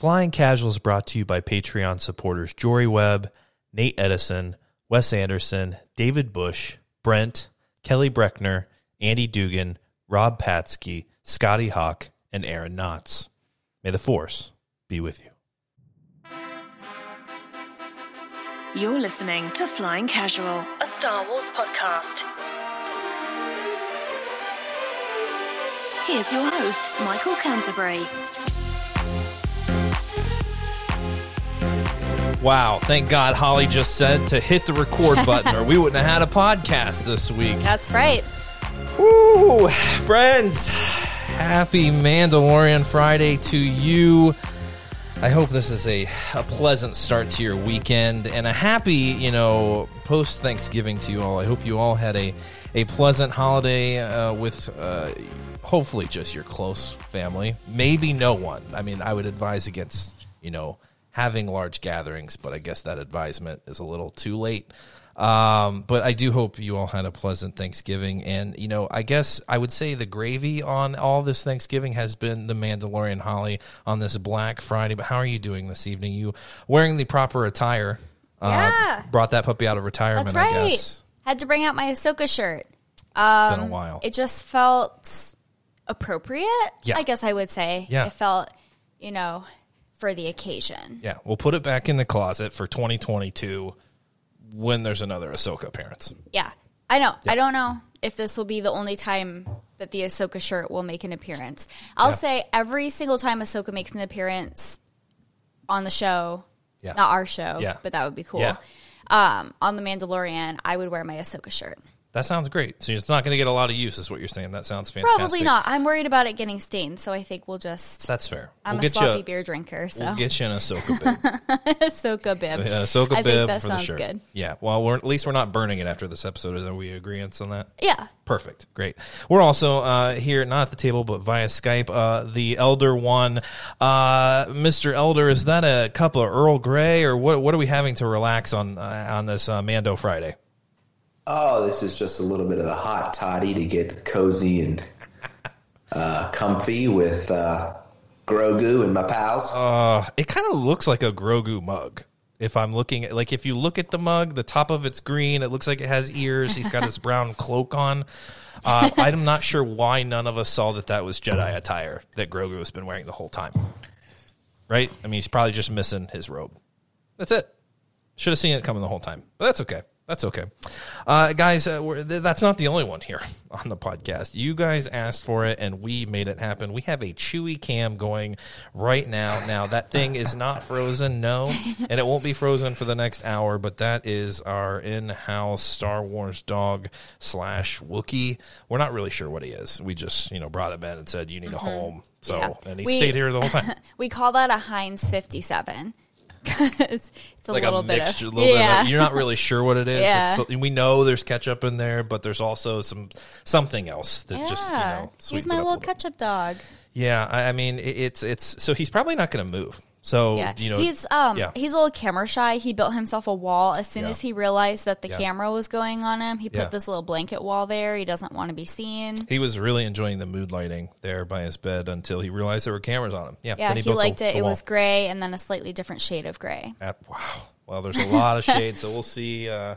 Flying Casuals brought to you by Patreon supporters Jory Webb, Nate Edison, Wes Anderson, David Bush, Brent, Kelly Breckner, Andy Dugan, Rob Patsky, Scotty Hawk, and Aaron Knotts. May the Force be with you. You're listening to Flying Casual, a Star Wars podcast. Here's your host, Michael Canterbury. Wow, thank God Holly just said to hit the record button or we wouldn't have had a podcast this week. That's right. Woo! Friends, happy Mandalorian Friday to you. I hope this is a, a pleasant start to your weekend and a happy, you know, post Thanksgiving to you all. I hope you all had a, a pleasant holiday uh, with uh, hopefully just your close family. Maybe no one. I mean, I would advise against, you know, having large gatherings, but I guess that advisement is a little too late. Um, but I do hope you all had a pleasant Thanksgiving. And, you know, I guess I would say the gravy on all this Thanksgiving has been the Mandalorian Holly on this Black Friday. But how are you doing this evening? You wearing the proper attire? Yeah. Uh, brought that puppy out of retirement, That's right. I guess. Had to bring out my Ahsoka shirt. been a while. It just felt appropriate, Yeah. I guess I would say. Yeah. It felt, you know, for the occasion. Yeah, we'll put it back in the closet for 2022 when there's another Ahsoka appearance. Yeah. I know. I don't know if this will be the only time that the Ahsoka shirt will make an appearance. I'll Yeah. say every single time Ahsoka makes an appearance on the show, Yeah. not our show, Yeah. but that would be cool. Yeah. Um, on The Mandalorian, I would wear my Ahsoka shirt. That sounds great. So it's not going to get a lot of use, is what you're saying. That sounds fantastic. Probably not. I'm worried about it getting stained, so I think we'll just. That's fair. I'm we'll a sloppy you. beer drinker, so We'll get you an Ahsoka bib. Ahsoka bib. Yeah, Ahsoka I bib think that for the sounds shirt. good. Yeah. Well, we're, at least we're not burning it after this episode. Are we agreeing on that? Yeah, Perfect. Great. We're also uh, here, not at the table, but via Skype. Uh, the Elder One, uh, Mr. Elder, is that a cup of Earl Grey, or what? What are we having to relax on uh, on this uh, Mando Friday? Oh, this is just a little bit of a hot toddy to get cozy and uh, comfy with uh, Grogu and my pals. Uh, it kind of looks like a Grogu mug. If I'm looking at, like, if you look at the mug, the top of it's green. It looks like it has ears. He's got his brown cloak on. Uh, I'm not sure why none of us saw that that was Jedi attire that Grogu has been wearing the whole time. Right? I mean, he's probably just missing his robe. That's it. Should have seen it coming the whole time, but that's okay. That's okay, uh, guys. Uh, we're, th- that's not the only one here on the podcast. You guys asked for it, and we made it happen. We have a Chewy cam going right now. Now that thing is not frozen, no, and it won't be frozen for the next hour. But that is our in-house Star Wars dog slash Wookie. We're not really sure what he is. We just you know brought him in and said you need a home. So Yeah. and he We- stayed here the whole time. we call that a Heinz 57 because it's a like little a bit mixture, of little yeah. bit. Of, you're not really sure what it is. Yeah. It's, we know there's ketchup in there, but there's also some something else that yeah. just you know he's my little bit. ketchup dog. Yeah, I, I mean it, it's it's so he's probably not going to move. So Yeah, you know he's um yeah. he's a little camera shy. He built himself a wall as soon Yeah. as he realized that the camera was going on him. He put this little blanket wall there. He doesn't want to be seen. he was really enjoying the mood lighting there by his bed until he realized there were cameras on him. Yeah, Yeah, then he, built the- liked the it. It was gray and then a slightly different shade of gray. At- wow. Well, there's a lot of shades, so we'll see. Uh,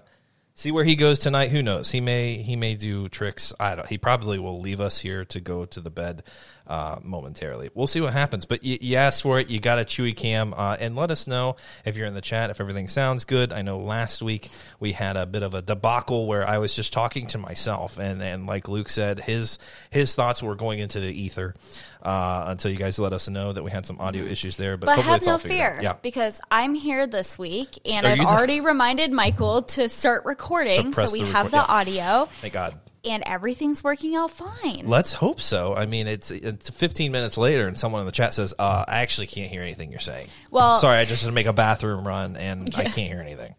see where he goes tonight. Who knows? He may he may do tricks. I don't. He probably will leave us here to go to the bed uh, momentarily. We'll see what happens. But you, you asked for it. You got a Chewy Cam, uh, and let us know if you're in the chat if everything sounds good. I know last week we had a bit of a debacle where I was just talking to myself, and and like Luke said, his his thoughts were going into the ether uh, until you guys let us know that we had some audio issues there. But, But hopefully have it's all no fear. Yeah. because I'm here this week and Are I've you the- already reminded Michael to start recording. So we the have the yeah. audio Thank God. And everything's working out fine. Let's hope so. I mean, it's it's 15 minutes later, and someone in the chat says, uh, "I actually can't hear anything you're saying." Well- sorry, I just had to make a bathroom run, and I can't hear anything.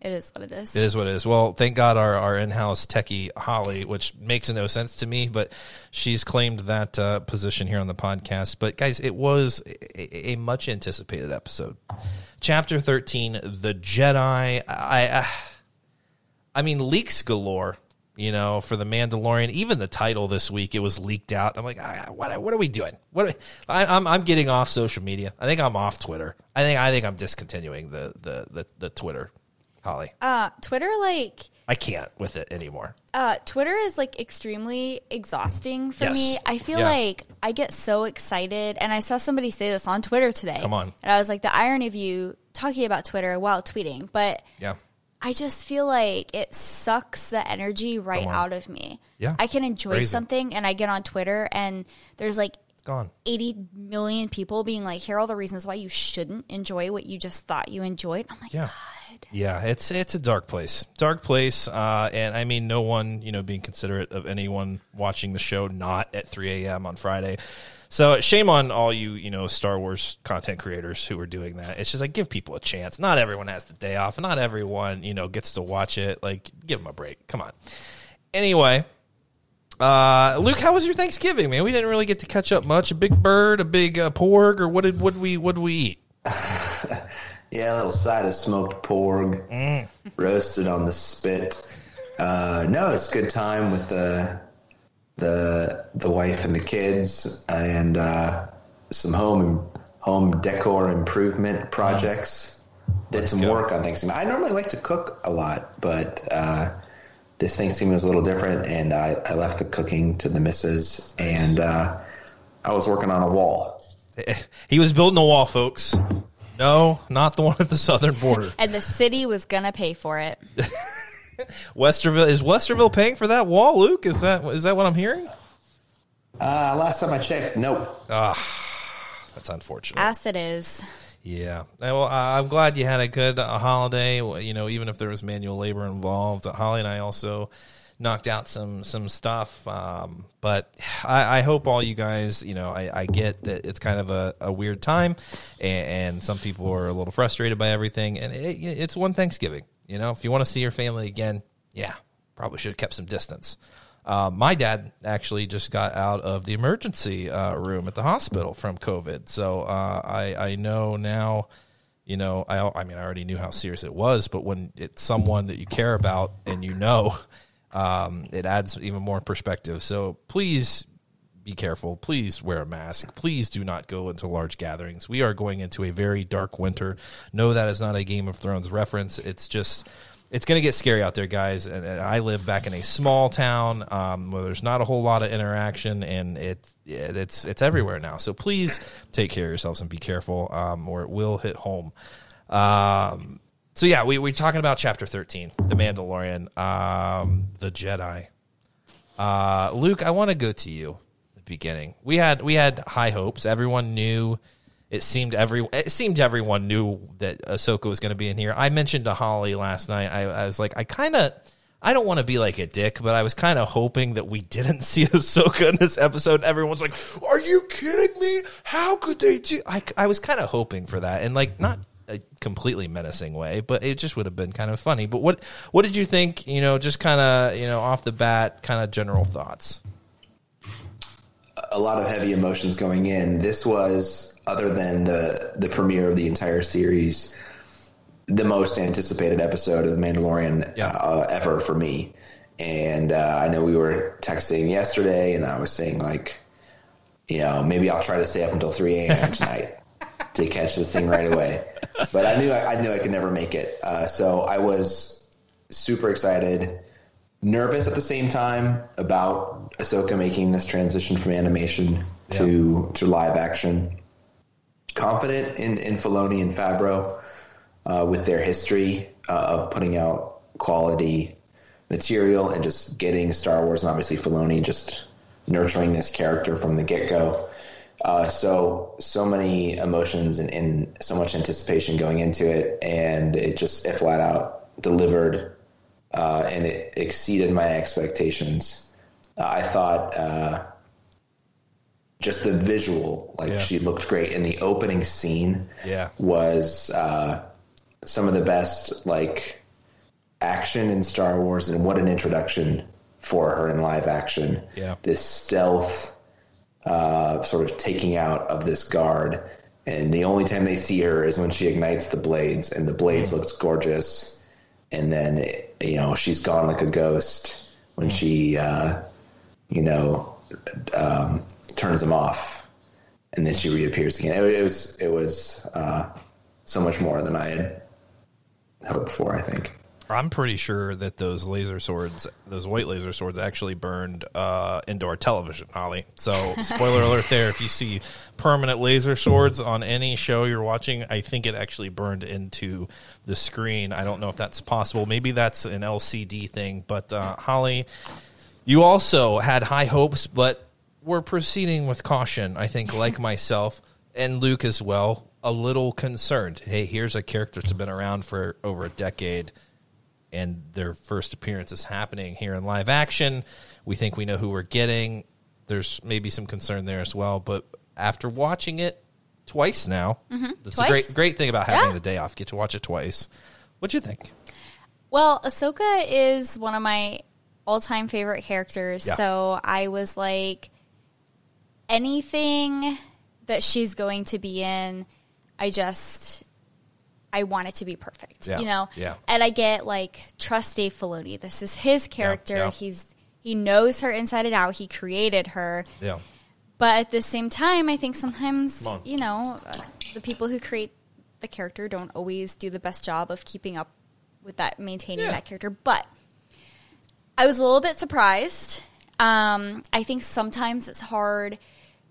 it is what it is. It is what it is. Well, thank God our, our in-house techie Holly, which makes no sense to me, but she's claimed that uh, position here on the podcast. But guys, it was a, a much anticipated episode. Chapter 13, the Jedi. I, I, I mean, leaks galore you know, for the Mandalorian. Even the title this week, it was leaked out. I'm like, ah, what, what are we doing? What are, I, I'm I'm getting off social media. I think I'm off Twitter. I think I think I'm discontinuing the the the, the Twitter. Holly, Uh, Twitter, like, I can't with it anymore. uh, Twitter is like extremely exhausting for Yes. me. I feel Yeah. like I get so excited, and I saw somebody say this on Twitter today. Come on. and I was like, the irony of you talking about Twitter while tweeting, but Yeah, I just feel like it sucks the energy right out of me. Yeah. I can enjoy Crazy. something, and I get on Twitter, and there's like gone. 80 million people being like, here are all the reasons why you shouldn't enjoy what you just thought you enjoyed. I'm like, Yeah. God. Yeah, it's it's a dark place, dark place, uh, and I mean, no one, you know, being considerate of anyone watching the show not at 3 a.m. on Friday. So shame on all you, you know, Star Wars content creators who are doing that. It's just like give people a chance. Not everyone has the day off. Not everyone, you know, gets to watch it. Like, give them a break. Come on. Anyway, uh, Luke, how was your Thanksgiving, man? We didn't really get to catch up much. A big bird, a big uh, porg, or what did what we what did we eat? Yeah, a little side of smoked pork, roasted on the spit. Uh, no, it's a good time with the the the wife and the kids, and uh, some home home decor improvement projects. Did some go. work on Thanksgiving. I normally like to cook a lot, but uh, this Thanksgiving was a little different, and I, I left the cooking to the missus, and uh, I was working on a wall. He was building a wall, folks. No, not the one at the southern border. And the city was going to pay for it. Westerville is Westerville paying for that wall, Luke? Is that is that what I'm hearing? Uh, last time I checked, nope. That's unfortunate. As it is. Yeah. Uh, Well, I- I'm glad you had a good uh, holiday. You know, even if there was manual labor involved, Holly and I also knocked out some some stuff. Um, but I, I hope all you guys, you know, I, I get that it's kind of a, a weird time, and, and some people are a little frustrated by everything. And it, it's one Thanksgiving. You know, if you want to see your family again, yeah, probably should have kept some distance. Uh, my dad actually just got out of the emergency uh, room at the hospital from COVID, so uh, I I know now. You know, I I mean, I already knew how serious it was, but when it's someone that you care about and you know, um, it adds even more perspective. So please be careful. Please wear a mask. Please do not go into large gatherings. We are going into a very dark winter. No, that is not a Game of Thrones reference. It's just, it's going to get scary out there, guys. And, and I live back in a small town um, where there's not a whole lot of interaction, and it's it's it's everywhere now. So please take care of yourselves and be careful, um, or it will hit home. Um, so yeah, we we're talking about chapter thirteen, the Mandalorian, um, the Jedi. Uh, Luke, I want to go to you. Beginning, we had we had high hopes. Everyone knew. It seemed every it seemed everyone knew that Ahsoka was going to be in here. I mentioned to Holly last night. I, I was like, I kind of. I don't want to be like a dick, but I was kind of hoping that we didn't see Ahsoka in this episode. Everyone's like, "Are you kidding me? How could they do?" I, I was kind of hoping for that, and like mm-hmm. not a completely menacing way, but it just would have been kind of funny. But what what did you think? You know, just kind of you know off the bat, kind of general thoughts. A lot of heavy emotions going in. This was, other than the the premiere of the entire series, the most anticipated episode of The Mandalorian Yeah. uh, ever for me. And uh, I know we were texting yesterday, and I was saying like, you know, maybe I'll try to stay up until three a.m. tonight to catch this thing right away. But I knew I, I knew I could never make it. Uh, so I was super excited nervous at the same time about Ahsoka making this transition from animation to to live action. Confident in in Filoni and Favreau uh, with their history uh, of putting out quality material and just getting Star Wars and obviously Filoni just nurturing this character from the get go. Uh, so so many emotions and, and so much anticipation going into it, and it just it flat out delivered uh, and it exceeded my expectations. I thought uh, just the visual, like Yeah. she looked great, and the opening scene Yeah. was uh, some of the best like action in Star Wars, and what an introduction for her in live action. Yeah. this stealth uh, sort of taking out of this guard. And the only time they see her is when she ignites the blades, and the blades looks gorgeous. And then, you know, she's gone like a ghost. when she, uh, you know, um, turns him off, and then she reappears again. It, it was it was uh, so much more than I had hoped for. I think. I'm pretty sure that those laser swords, those white laser swords, actually burned uh, indoor television, Holly. So, spoiler alert there. If you see permanent laser swords on any show you're watching, I think it actually burned into the screen. I don't know if that's possible. Maybe that's an LCD thing. But, uh, Holly, you also had high hopes, but we're proceeding with caution, I think, like myself and Luke as well. A little concerned. Hey, here's a character that's been around for over a decade and their first appearance is happening here in live action. We think we know who we're getting. There's maybe some concern there as well, but after watching it twice now, mm-hmm. that's a great great thing about having Yeah. the day off. Get to watch it twice. What'd you think? Well, Ahsoka is one of my all time favorite characters. Yeah. So I was like, anything that she's going to be in, I just. I want it to be perfect, Yeah. you know. Yeah. And I get like trust Dave Filoni. This is his character. yeah. He's he knows her inside and out. He created her. Yeah. But at the same time, I think sometimes, you know, uh, the people who create the character don't always do the best job of keeping up with that, maintaining that character. But I was a little bit surprised. Um, I think sometimes it's hard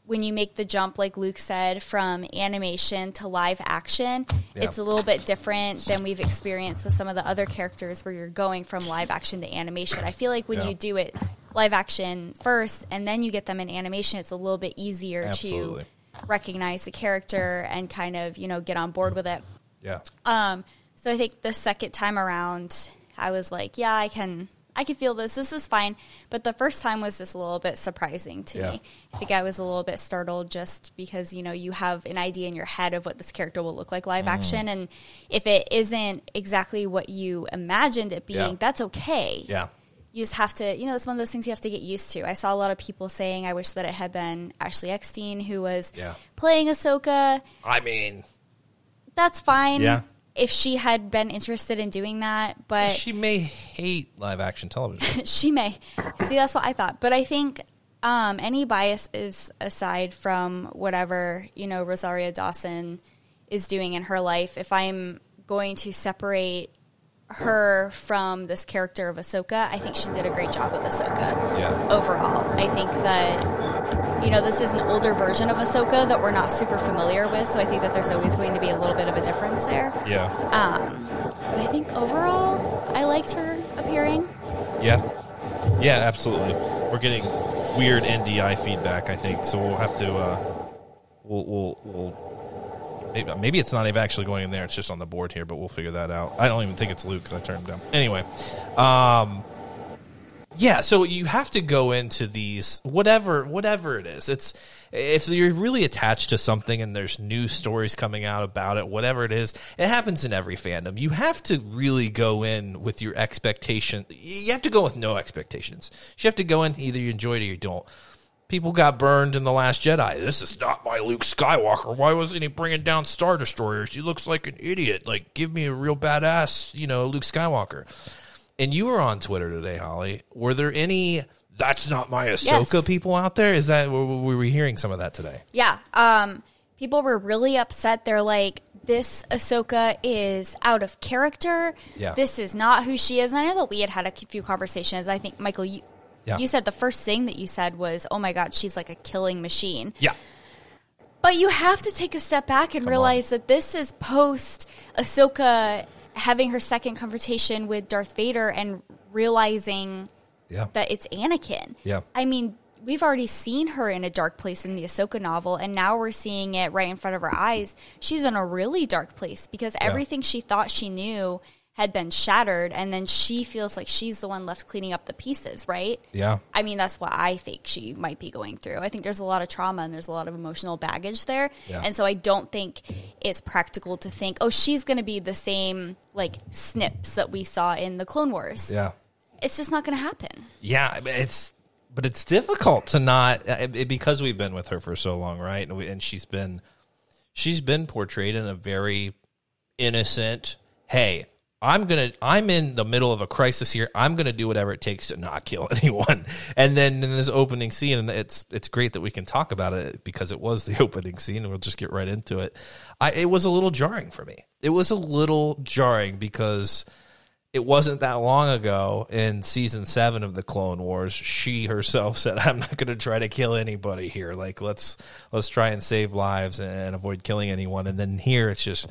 when you make the jump, like Luke said, from animation to live action. Yeah. It's a little bit different than we've experienced with some of the other characters where you're going from live action to animation. I feel like when Yeah. you do it live action first and then you get them in animation, it's a little bit easier Absolutely. to recognize the character and kind of, you know, get on board with it. Yeah. Um, so I think the second time around, I was like, yeah, I can, I can feel this. This is fine. But the first time was just a little bit surprising to Yeah. me. I think I was a little bit startled just because you know you have an idea in your head of what this character will look like Mm. live action, and if it isn't exactly what you imagined it being, Yeah. that's okay. Yeah. You just have to, you know, it's one of those things you have to get used to. I saw a lot of people saying, "I wish that it had been Ashley Eckstein who was Yeah. playing Ahsoka." I mean, that's fine. Yeah. If she had been interested in doing that, but she may hate live action television. she may. See, that's what I thought. But I think um, any bias is aside from whatever, you know, Rosario Dawson is doing in her life. If I'm going to separate her from this character of Ahsoka, I think she did a great job with Ahsoka Yeah. overall. I think that, you know, this is an older version of Ahsoka that we're not super familiar with. So I think that there's always going to be a little bit of a difference there. Yeah. But I think overall, I liked her appearing. Yeah. Yeah, absolutely. We're getting weird NDI feedback, I think, so we'll have to uh we'll we'll we'll maybe, maybe it's not even actually going in there, it's just on the board here, but we'll figure that out. I don't even think it's Luke cuz I turned him down. Anyway, um yeah, so you have to go into these whatever whatever it is. It's if you're really attached to something and there's new stories coming out about it, whatever it is, it happens in every fandom. You have to really go in with your expectation. You have to go with no expectations. You have to go in either you enjoy it or you don't. People got burned in the Last Jedi. This is not my Luke Skywalker. Why wasn't he bringing down Star Destroyers? He looks like an idiot. Like, give me a real badass, you know, Luke Skywalker. And you were on Twitter today, Holly. Were there any "That's not my Ahsoka" Yes. people out there? Is that were, were we hearing some of that today? Yeah. Um, people were really upset. They're like, this Ahsoka is out of character. Yeah. This is not who she is. And I know that we had had a few conversations. I think, Michael, you, Yeah. you said the first thing that you said was, oh my God, she's like a killing machine. Yeah, But you have to take a step back and realize that this is post Ahsoka having her second confrontation with Darth Vader and realizing yeah, that it's Anakin. Yeah. I mean, we've already seen her in a dark place in the Ahsoka novel, and now we're seeing it right in front of our eyes. She's in a really dark place because everything she thought she knew had been shattered, and then she feels like she's the one left cleaning up the pieces, right? yeah, I mean, that's what I think she might be going through. I think there's a lot of trauma and there's a lot of emotional baggage there. Yeah. And so I don't think it's practical to think, oh, she's going to be the same, like, snips that we saw in the Clone Wars. yeah, It's just not going to happen. yeah. It's but it's difficult to not uh, it, because we've been with her for so long, right? And, we, and she's been she's been portrayed in a very innocent. Hey, I'm gonna I'm in the middle of a crisis here. I'm gonna do whatever it takes to not kill anyone. And then in this opening scene, and it's it's great that we can talk about it because it was the opening scene, we'll just get right into it. I it was a little jarring for me. It was a little jarring because it wasn't that long ago in season seven of the Clone Wars. She herself said, "I'm not going to try to kill anybody here. Like let's let's try and save lives and avoid killing anyone." And then here it's just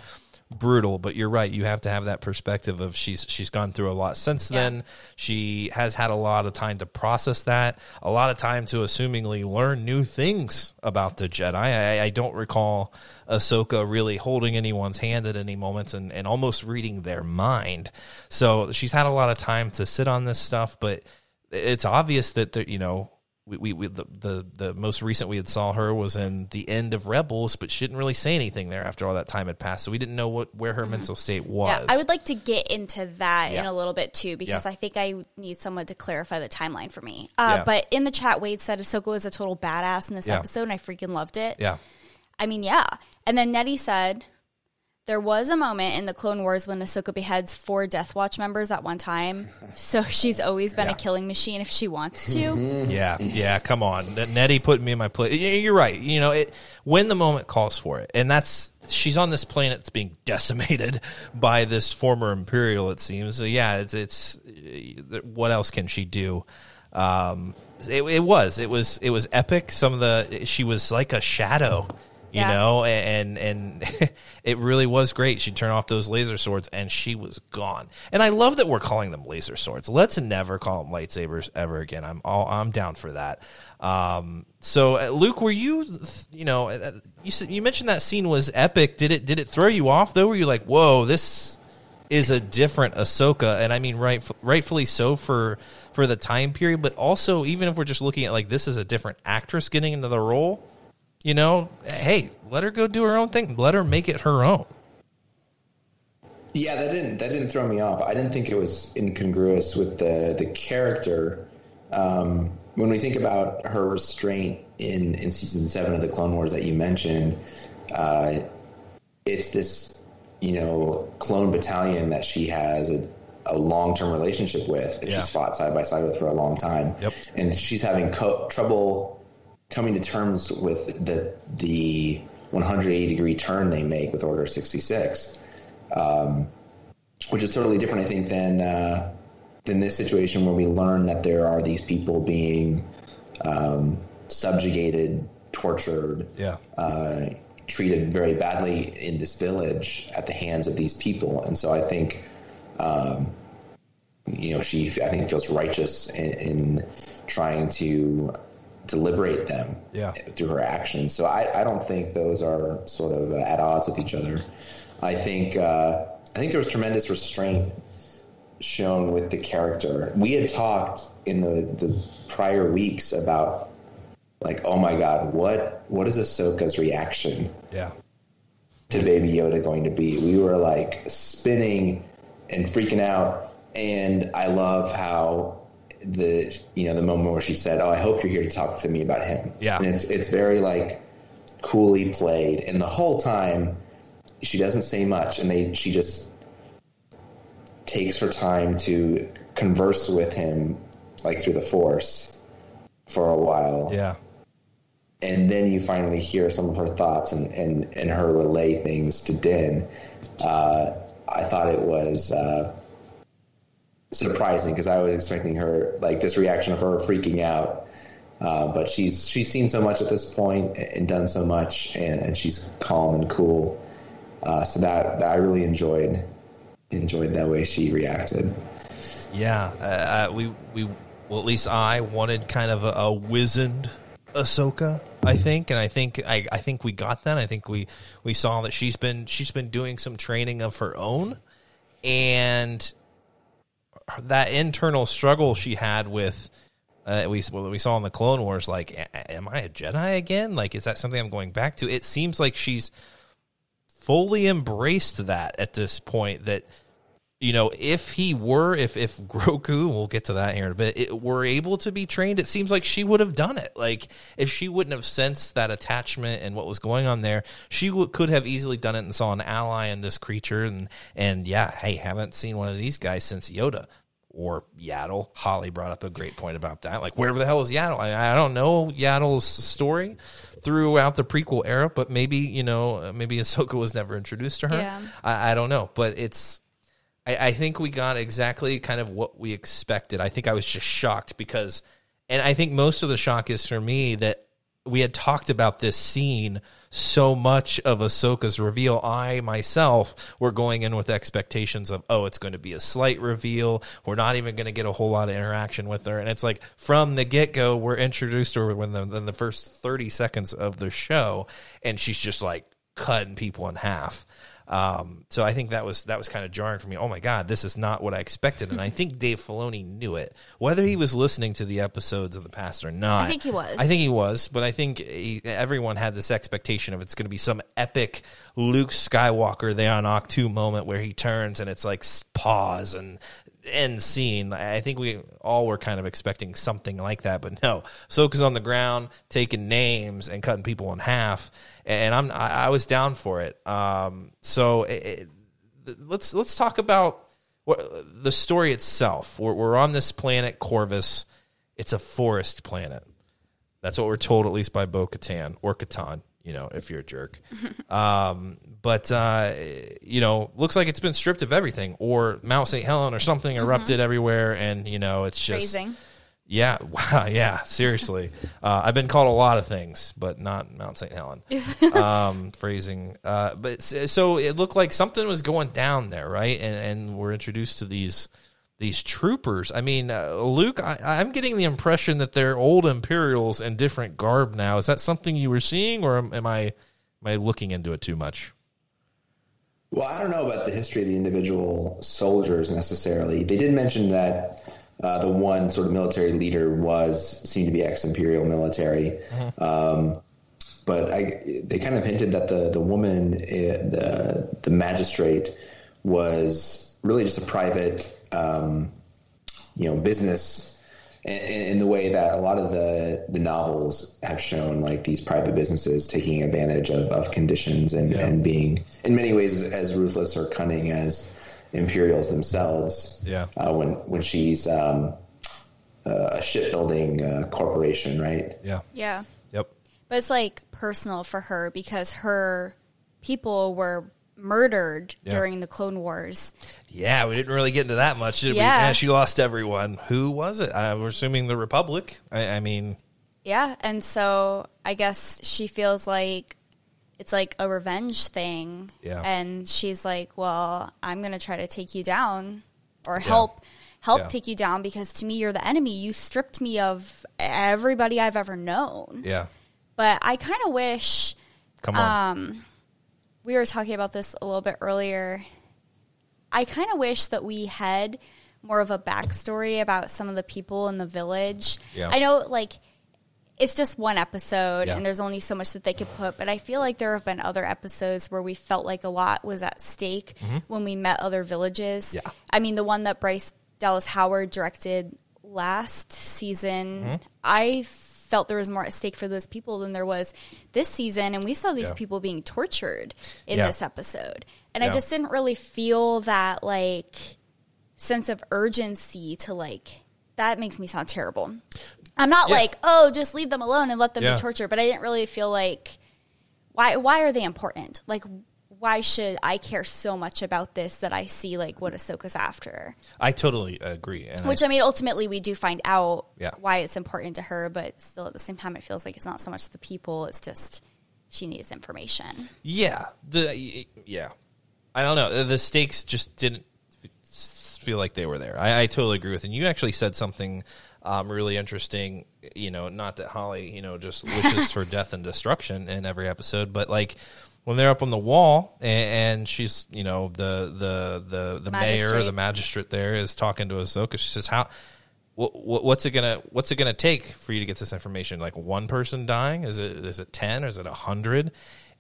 brutal but you're right. You have to have that perspective of she's she's gone through a lot since Yeah. then. She has had a lot of time to process that a lot of time to assumingly learn new things about the jedi. I, I don't recall ahsoka really holding anyone's hand at any moments and, and almost reading their mind. So she's had a lot of time to sit on this stuff but it's obvious that there, you know we, we, we the, the the most recent we had saw her was in the end of Rebels, but she didn't really say anything there after all that time had passed, so we didn't know what where her mental state was. Yeah, I would like to get into that in a little bit too because Yeah. I think I need someone to clarify the timeline for me. Uh, Yeah. But in the chat, Wade said Ahsoka was a total badass in this Yeah. episode, and I freaking loved it. yeah, I mean, yeah. And then Nettie said there was a moment in the Clone Wars when Ahsoka beheads four Death Watch members at one time, so she's always been Yeah. a killing machine if she wants to. yeah, yeah. Come on, Nettie put me in my place. You're right. You know, it when the moment calls for it, and that's she's on this planet that's being decimated by this former Imperial. It seems. So yeah, it's it's what else can she do? Um, it, it was it was it was epic. Some of the she was like a shadow. You know, and and it really was great. She'd turn off those laser swords, and she was gone. And I love that we're calling them laser swords. Let's never call them lightsabers ever again. I'm all I'm down for that. Um, so, uh, Luke, were you, you know, uh, you said, you mentioned that scene was epic. Did it did it throw you off though? Were you like, whoa, this is a different Ahsoka? And I mean, right, rightfully so for for the time period, but also even if we're just looking at like this is a different actress getting into the role you know, hey, let her go do her own thing. Let her make it her own. Yeah, that didn't that didn't throw me off. I didn't think it was incongruous with the the character. Um, when we think about her restraint in in season seven of the Clone Wars that you mentioned, uh, it's this you know clone battalion that she has a, a long term relationship with. that Yeah. She's fought side by side with for a long time, Yep. and she's having co- trouble coming to terms with the the 180 degree turn they make with Order 66 which is totally different, I think, than uh, than this situation where we learn that there are these people being um, subjugated, tortured, Yeah. uh, treated very badly in this village at the hands of these people, and so I think, um, you know, she I think feels righteous in, in trying to to liberate them Yeah. through her actions. So I, I don't think those are sort of uh, at odds with each other. I think uh, I think there was tremendous restraint shown with the character. We had talked in the, the prior weeks about like, oh my god, what what is Ahsoka's reaction Yeah. to Baby Yoda going to be? We were like spinning and freaking out, and I love how the you know the moment where she said, "Oh, I hope you're here to talk to me about him." Yeah. and it's it's very like coolly played, and the whole time she doesn't say much, and they she just takes her time to converse with him like through the Force for a while Yeah. and then you finally hear some of her thoughts and, and, and her relay things to Din. Uh, I thought it was uh, surprising because I was expecting her like this reaction of her freaking out. Uh, but she's she's seen so much at this point and done so much, and, and she's calm and cool. Uh, so that, that I really enjoyed enjoyed that way she reacted. Yeah. Uh, uh, we we well at least I wanted kind of a, a wizened Ahsoka. I think, and I think I, I think we got that. I think we we saw that she's been she's been doing some training of her own, and that internal struggle she had with uh, we well, we saw in the Clone Wars. Like, am I a Jedi again? Like, is that something I'm going back to? It seems like she's fully embraced that at this point. That you know, if he were, if if Grogu, we'll get to that here in a bit, it, were able to be trained, it seems like she would have done it. Like if she wouldn't have sensed that attachment and what was going on there, she w- could have easily done it and saw an ally in this creature. And and yeah, hey, haven't seen one of these guys since Yoda or Yaddle. Holly brought up a great point about that. Like, where the hell is Yaddle? I, I don't know Yaddle's story throughout the prequel era, but maybe you know, maybe Ahsoka was never introduced to her. Yeah. I, I don't know, but it's. I, I think we got exactly kind of what we expected. I think I was just shocked because, and I think most of the shock is for me that we had talked about this scene so much of Ahsoka's reveal. I myself were going in with expectations of, oh, it's going to be a slight reveal. We're not even going to get a whole lot of interaction with her. And it's like from the get go, we're introduced to her when the, in the first 30 seconds of the show, and she's just like cutting people in half. Um, so I think that was that was kind of jarring for me. Oh my God, this is not what I expected, and I think Dave Filoni knew it. Whether he was listening to the episodes of the past or not, I think he was. I think he was, but I think he, everyone had this expectation of it's going to be some epic Luke Skywalker there on Ahch-To moment where he turns and it's like pause and end scene. I think we all were kind of expecting something like that, but no. Soka's on the ground taking names and cutting people in half, and I'm I, I was down for it. Um, so it, it, let's let's talk about what, the story itself. We're, we're on this planet Corvus. It's a forest planet. That's what we're told, at least by Bo Katan or Katan, you know, if you're a jerk. um, but, uh, you know, looks like it's been stripped of everything, or Mount St. Helen or something erupted everywhere, and, you know, it's just. Phrasing. Yeah, wow, yeah, seriously. Uh, I've been called a lot of things, but not Mount St. Helen. um, phrasing. Uh, but so it looked like something was going down there, right? And, and we're introduced to these these troopers. I mean, uh, Luke, I, I'm getting the impression that they're old Imperials in different garb now. Is that something you were seeing, or am, am I am I looking into it too much? Well, I don't know about the history of the individual soldiers necessarily. They did mention that uh, the one sort of military leader was seemed to be ex-imperial military, um, but I, they kind of hinted that the the woman, uh, the the magistrate, was really just a private, um, you know, business. In, in the way that a lot of the, the novels have shown, like these private businesses taking advantage of, of conditions and, and being, in many ways, as, as ruthless or cunning as Imperials themselves. Yeah. Uh, when when she's um, uh, a shipbuilding uh, corporation, right? Yeah. Yeah. Yep. But it's like personal for her because her people were murdered Yeah. during the Clone Wars. Yeah, we didn't really get into that much, did we? Yeah. Yeah, she lost everyone. Who was it? I, we're assuming the Republic. I, I mean, Yeah. And so I guess she feels like it's like a revenge thing. Yeah. And she's like, well, I'm going to try to take you down or help. Help Yeah. take you down because to me you're the enemy. You stripped me of everybody I've ever known. yeah. But I kind of wish Come on. Um, we were talking about this a little bit earlier. I kind of wish that we had more of a backstory about some of the people in the village. Yeah. I know, like, it's just one episode Yeah. and there's only so much that they could put, but I feel like there have been other episodes where we felt like a lot was at stake when we met other villages. Mm-hmm. Yeah. I mean, the one that Bryce Dallas Howard directed last season, Mm-hmm. I felt there was more at stake for those people than there was this season. And we saw these Yeah. people being tortured in Yeah. this episode. And I just didn't really feel that like sense of urgency to like that makes me sound terrible. I'm not Yeah. like, oh, just leave them alone and let them Yeah. be tortured, but I didn't really feel like why why are they important? Like why should I care so much about this that I see like what Ahsoka's after? I totally agree. And I- Which I mean, ultimately we do find out Yeah. why it's important to her, but still at the same time, it feels like it's not so much the people; it's just she needs information. Yeah, the yeah, I don't know. The stakes just didn't feel like they were there. I, I totally agree with, and you actually said something um, really interesting. You know, not that Holly, you know, just wishes for death and destruction in every episode, but like when they're up on the wall and, and she's, you know, the the the the mayor, Magistrate. the magistrate there is talking to Ahsoka. She says, "How." What, what, what's it gonna What's it gonna take for you to get this information? Like one person dying? Is it is it ten or is it a hundred?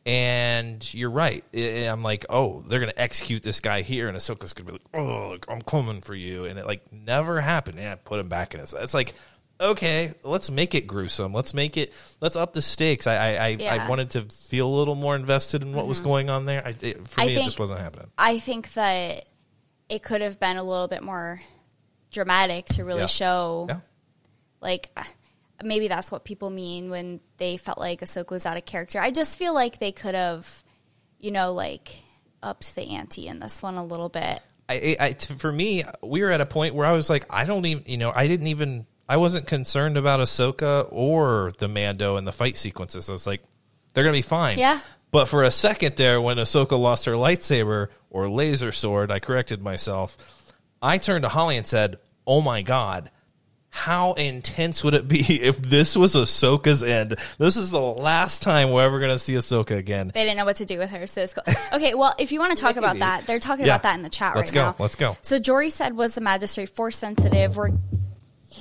And you're right. I'm like, oh, they're gonna execute this guy here, and Ahsoka's gonna be like, oh, I'm coming for you, and it like never happened. Yeah, put him back in his. It's like, okay, let's make it gruesome. Let's make it. Let's up the stakes. I I, I, I Yeah. Mm-hmm. wanted to feel a little more invested in what was going on there. I, it, for I me, it just wasn't happening. I think that it could have been a little bit more dramatic to really Yeah. show Yeah. like maybe that's what people mean when they felt like Ahsoka was out of character. I just feel like they could have, you know, like upped the ante in this one a little bit. I, I, t- for me, we were at a point where I was like, I don't even, you know, I didn't even, I wasn't concerned about Ahsoka or the Mando and the fight sequences. I was like, they're gonna be fine. Yeah. But for a second there, when Ahsoka lost her lightsaber or laser sword, I corrected myself. I turned to Holly and said, "Oh my god." How intense would it be if this was Ahsoka's end? This is the last time we're ever going to see Ahsoka again. They didn't know what to do with her, so it's cool. Okay, well, if you want to talk about that, they're talking Yeah. about that in the chat right now. Let's right go. now. Let's go. So Jory said, "Was the magistrate force sensitive? Were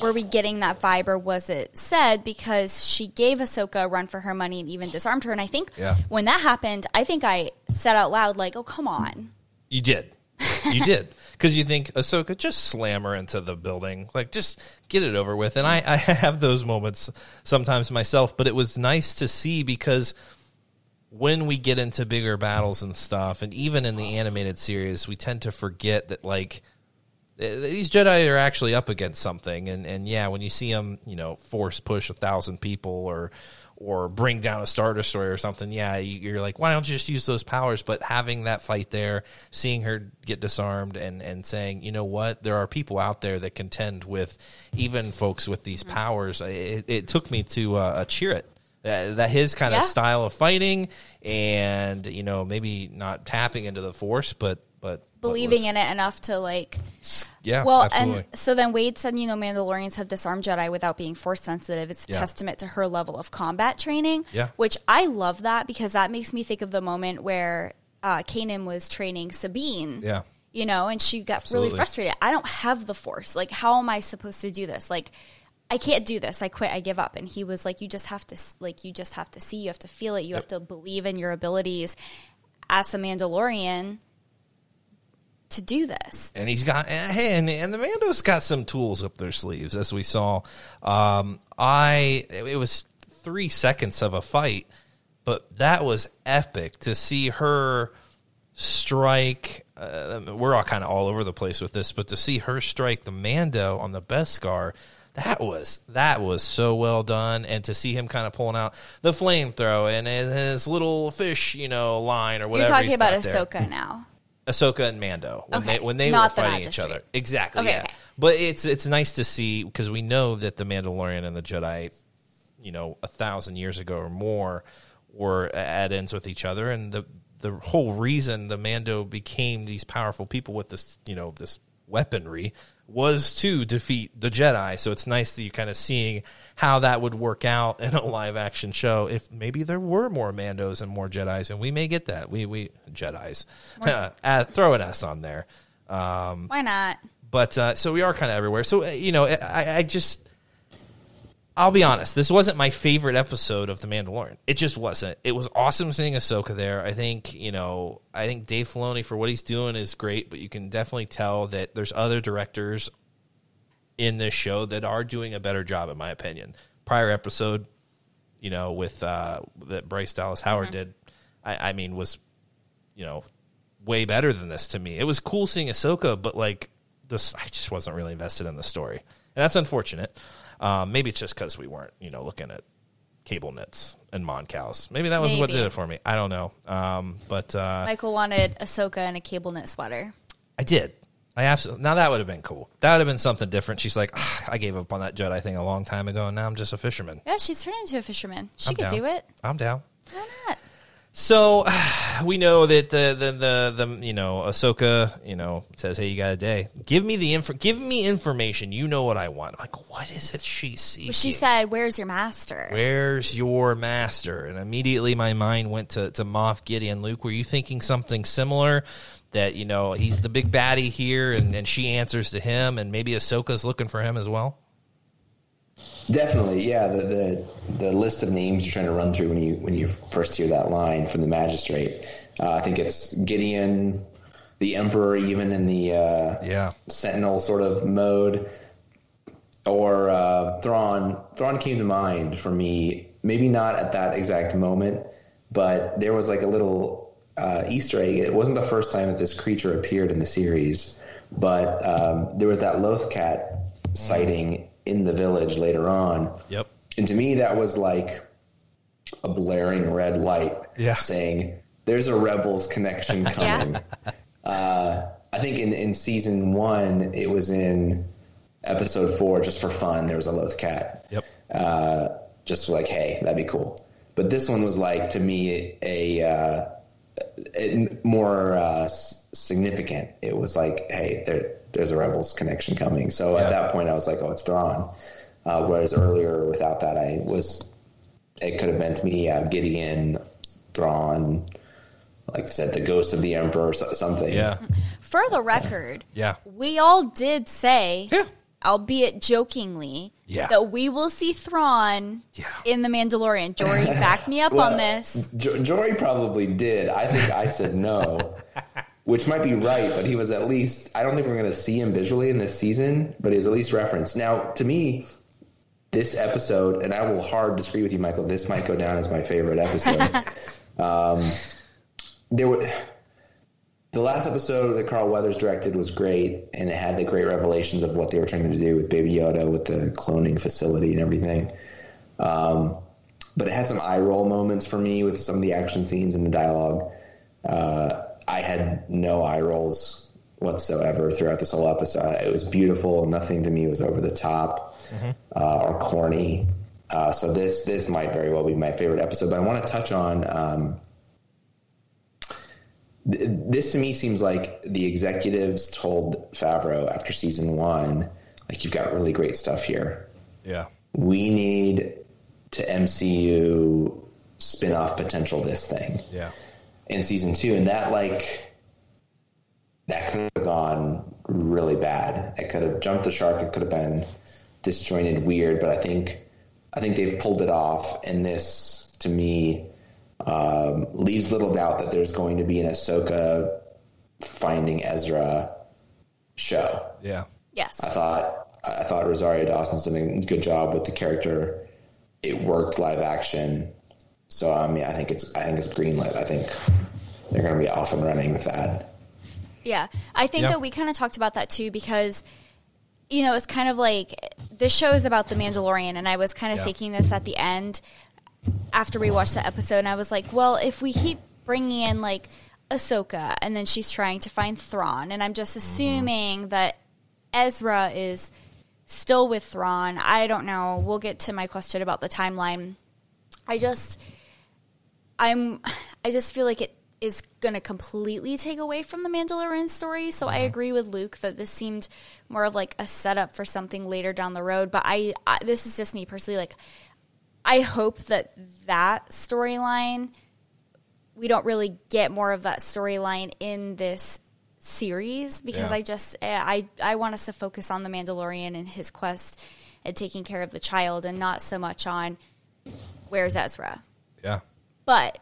were we getting that vibe, or was it said because she gave Ahsoka a run for her money and even disarmed her?" And I think Yeah. when that happened, I think I said out loud, "Like, oh come on." You did. You did. Because you think, Ahsoka, just slam her into the building. Like, just get it over with. And I, I have those moments sometimes myself, but it was nice to see because when we get into bigger battles and stuff, and even in the animated series, we tend to forget that, like, these Jedi are actually up against something, and and yeah, when you see them, you know, force push a thousand people or or bring down a star destroyer or something, yeah, you- you're like, why don't you just use those powers? But having that fight there, seeing her get disarmed, and and saying, you know what, there are people out there that contend with even folks with these powers. It, it took me to uh, a cheer it. Uh, that his kind of style of fighting, and you know maybe not tapping into the force, but Believing in it enough to like Yeah, Well, absolutely. and so then Wade said, you know, Mandalorians have disarmed Jedi without being force sensitive. It's a Yeah. testament to her level of combat training. Yeah. Which I love that because that makes me think of the moment where uh, Kanan was training Sabine. Yeah. You know, and she got Absolutely. really frustrated. I don't have the force. Like, how am I supposed to do this? Like, I can't do this. I quit. I give up. And he was like, you just have to, like, you just have to see. You have to feel it. You have to believe in your abilities as a Mandalorian to do this. and he's got hey, and, and the Mando's got some tools up their sleeves, as we saw. Um, I it was three seconds of a fight, but that was epic to see her strike. Uh, we're all kind of all over the place with this, but to see her strike the Mando on the Beskar. That was that was so well done, and to see him kind of pulling out the flamethrower and his, his little fish, you know, line or whatever. You're talking he's about got there. Ahsoka now. Ahsoka and Mando when Okay. they when they Not were fighting each other. Exactly. Okay, yeah. okay. But it's it's nice to see because we know that the Mandalorian and the Jedi, you know, a thousand years ago or more, were at ends with each other, and the the whole reason the Mando became these powerful people with this, you know, this weaponry was to defeat the Jedi. So it's nice that you're kind of seeing how that would work out in a live action show. If maybe there were more Mandos and more Jedi's, and we may get that. We we Jedi's uh, throw an S on there. Um, Why not? but uh, so we are kind of everywhere. So uh, you know, I, I just. I'll be honest. This wasn't my favorite episode of The Mandalorian. It just wasn't. It was awesome seeing Ahsoka there. I think you know. I think Dave Filoni for what he's doing is great, but you can definitely tell that there's other directors in this show that are doing a better job, in my opinion. Prior episode, you know, with uh, that Bryce Dallas Howard did, I, I mean, was you know way better than this to me. It was cool seeing Ahsoka, but like this, I just wasn't really invested in the story, and that's unfortunate. Um, maybe it's just because we weren't, you know, looking at cable nets and Mon Cals. Maybe that was what did it for me. I don't know. Um, but uh, Michael wanted Ahsoka in a cable knit sweater. I did. I absolutely. Now that would have been cool. That would have been something different. She's like, "Ah, I gave up on that Jedi thing a long time ago, and now I'm just a fisherman. Yeah, she's turned into a fisherman. She I'm could down. do it. I'm down. Why not? So we know that the the the, the you know Ahsoka you know says, "Hey, you got a day. Give me the info. Give me information. You know what I want." I'm like, "What is it she's seeking?" She said, "Where's your master?" Where's your master? And immediately my mind went to, to Moff Gideon. Luke, were you thinking something similar? That, you know, he's the big baddie here and, and she answers to him and maybe Ahsoka's looking for him as well? Definitely, yeah. The, the the list of names you're trying to run through when you when you first hear that line from the magistrate, uh, I think it's Gideon, the Emperor, even in the uh, Yeah. Sentinel sort of mode, or uh, Thrawn. Thrawn came to mind for me. Maybe not at that exact moment, but there was like a little uh, Easter egg. It wasn't the first time that this creature appeared in the series, but um, there was that Lothcat sighting in the village later on. Yep. And to me, that was like a blaring red light Yeah. saying, there's a Rebels connection coming. uh, I think in, in season one, it was in episode four, just for fun, there was a Loth cat. Yep. Uh, just like, hey, that'd be cool. But this one was like, to me, a, uh, it, more uh, significant. It was like, hey, there, there's a Rebels connection coming. So Yeah. at that point, I was like, oh, it's Thrawn. Uh, whereas earlier, without that, I was. It could have been to me uh, Gideon, Thrawn, like I said, the ghost of the Emperor, so- something. Yeah. For the record, Yeah. we all did say, Yeah. Albeit jokingly, Yeah. that we will see Thrawn Yeah. in The Mandalorian. Jory, back me up on this. Jo- Jory probably did. I think I said no, which might be right, but he was at least. I don't think we're going to see him visually in this season, but he was at least referenced. Now, to me, this episode, and I will hard disagree with you, Michael. This might go down as my favorite episode. um, there were. The last episode that Carl Weathers directed was great, and it had the great revelations of what they were trying to do with Baby Yoda, with the cloning facility and everything. Um, but it had some eye roll moments for me with some of the action scenes and the dialogue. Uh, I had no eye rolls whatsoever throughout this whole episode. It was beautiful. Nothing to me was over the top uh, or corny. Uh, so this this might very well be my favorite episode. But I want to touch on. Um, this to me seems like the executives told Favreau after season one, like you've got really great stuff here Yeah. we need to MCU spin off potential this thing Yeah. in season two. And that, like, that could have gone really bad. It could have jumped the shark. It could have been disjointed, weird, but I think, I think they've pulled it off. And this, to me, um, leaves little doubt that there's going to be an Ahsoka finding Ezra show. Yeah. Yes. I thought I thought Rosario Dawson's done a good job with the character. It worked live action, so I mean, I think it's I think it's greenlit. I think they're going to be off and running with that. Yeah, I think Yeah. that we kind of talked about that too because you know it's kind of like this show is about the Mandalorian, and I was kind of Yeah. thinking this at the end after we watched that episode, and I was like, well, if we keep bringing in like Ahsoka, and then she's trying to find Thrawn, and I'm just assuming that Ezra is still with Thrawn. I don't know. We'll get to my question about the timeline. I just I'm I just feel like it is going to completely take away from the Mandalorian story. So I agree with Luke that this seemed more of like a setup for something later down the road, but I, I this is just me personally like I hope that that storyline we don't really get more of that storyline in this series because Yeah. I just eh, I I want us to focus on the Mandalorian and his quest and taking care of the child and not so much on where's Ezra. Yeah. But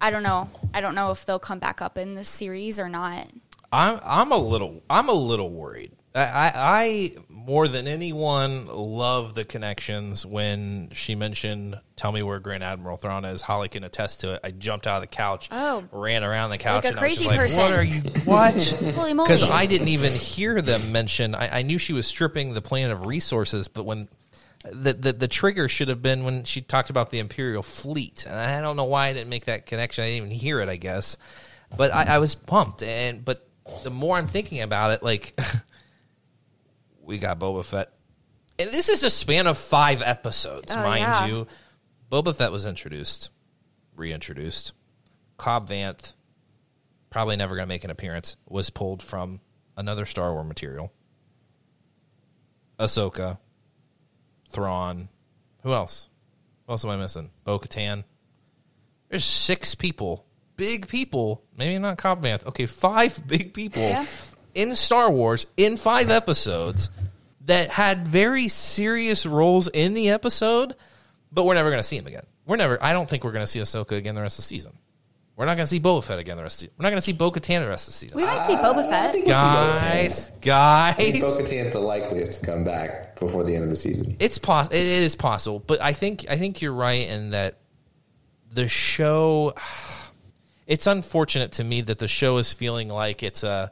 I don't know. I don't know if they'll come back up in this series or not. I'm I'm a little I'm a little worried. I, I, I more than anyone love the connections. When she mentioned, "Tell me where Grand Admiral Thrawn is," Holly can attest to it. I jumped out of the couch, Oh. ran around the couch, Like a and I was just crazy like, person. "What are you? What?" Because I didn't even hear them mention. I, I knew she was stripping the planet of resources, but when the, the the trigger should have been when she talked about the Imperial fleet, and I don't know why I didn't make that connection. I didn't even hear it. I guess, but I, I was pumped, and but the more I'm thinking about it, like we got Boba Fett, and this is a span of five episodes, Oh, mind yeah. you. Boba Fett was introduced, reintroduced. Cobb Vanth, probably never going to make an appearance, was pulled from another Star Wars material. Ahsoka, Thrawn, who else? Who else am I missing? Bo Katan. There's six people, big people. Maybe not Cobb Vanth. Okay, five big people Yeah. In Star Wars in five episodes that had very serious roles in the episode, but we're never going to see them again. We're never. I don't think we're going to see Ahsoka again the rest of the season. We're not going to see Boba Fett again the rest. Of the, we're not going to see Bo Katan the rest of the season. We might see Boba Fett. we'll see Bo-Katan. guys, I think guys, Bo-Katan's the likeliest to come back before the end of the season. it's possible. It is possible, but I think I think you're right in that the show. It's unfortunate to me that the show is feeling like it's a,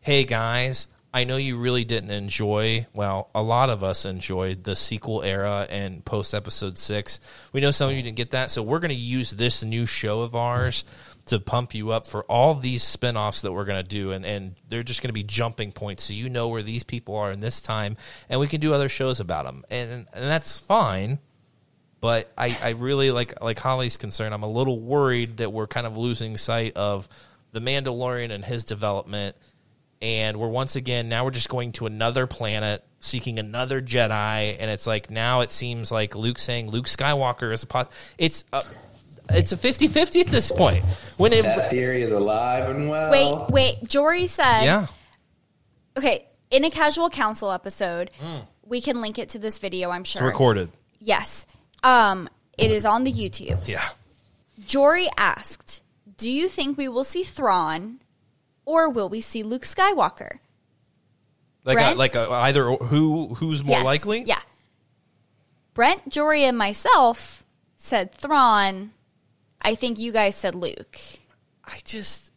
hey guys, I know you really didn't enjoy. Well, a lot of us enjoyed the sequel era and post episode six. We know some of you didn't get that, so we're going to use this new show of ours to pump you up for all these spin-offs that we're going to do and, and they're just going to be jumping points so you know where these people are in this time and we can do other shows about them and and that's fine but I, I really like like Holly's concern I'm a little worried that we're kind of losing sight of the Mandalorian and his development, and we're once again now we're just going to another planet seeking another Jedi, and it's like now it seems like Luke saying Luke Skywalker is a pot. It's a it's a 50-50 at this point. When it That theory is alive and well. Wait, wait. Jory said, yeah okay, in a casual council episode, we can link it to this video, I'm sure. it's recorded. Yes. Um, it is on the YouTube. Yeah. Jory asked, Do you think we will see Thrawn or will we see Luke Skywalker? Like a, Brent? like a, either who who's more Yes. likely? Yeah. Brent, Jory, and myself said Thrawn. I think you guys said Luke. I just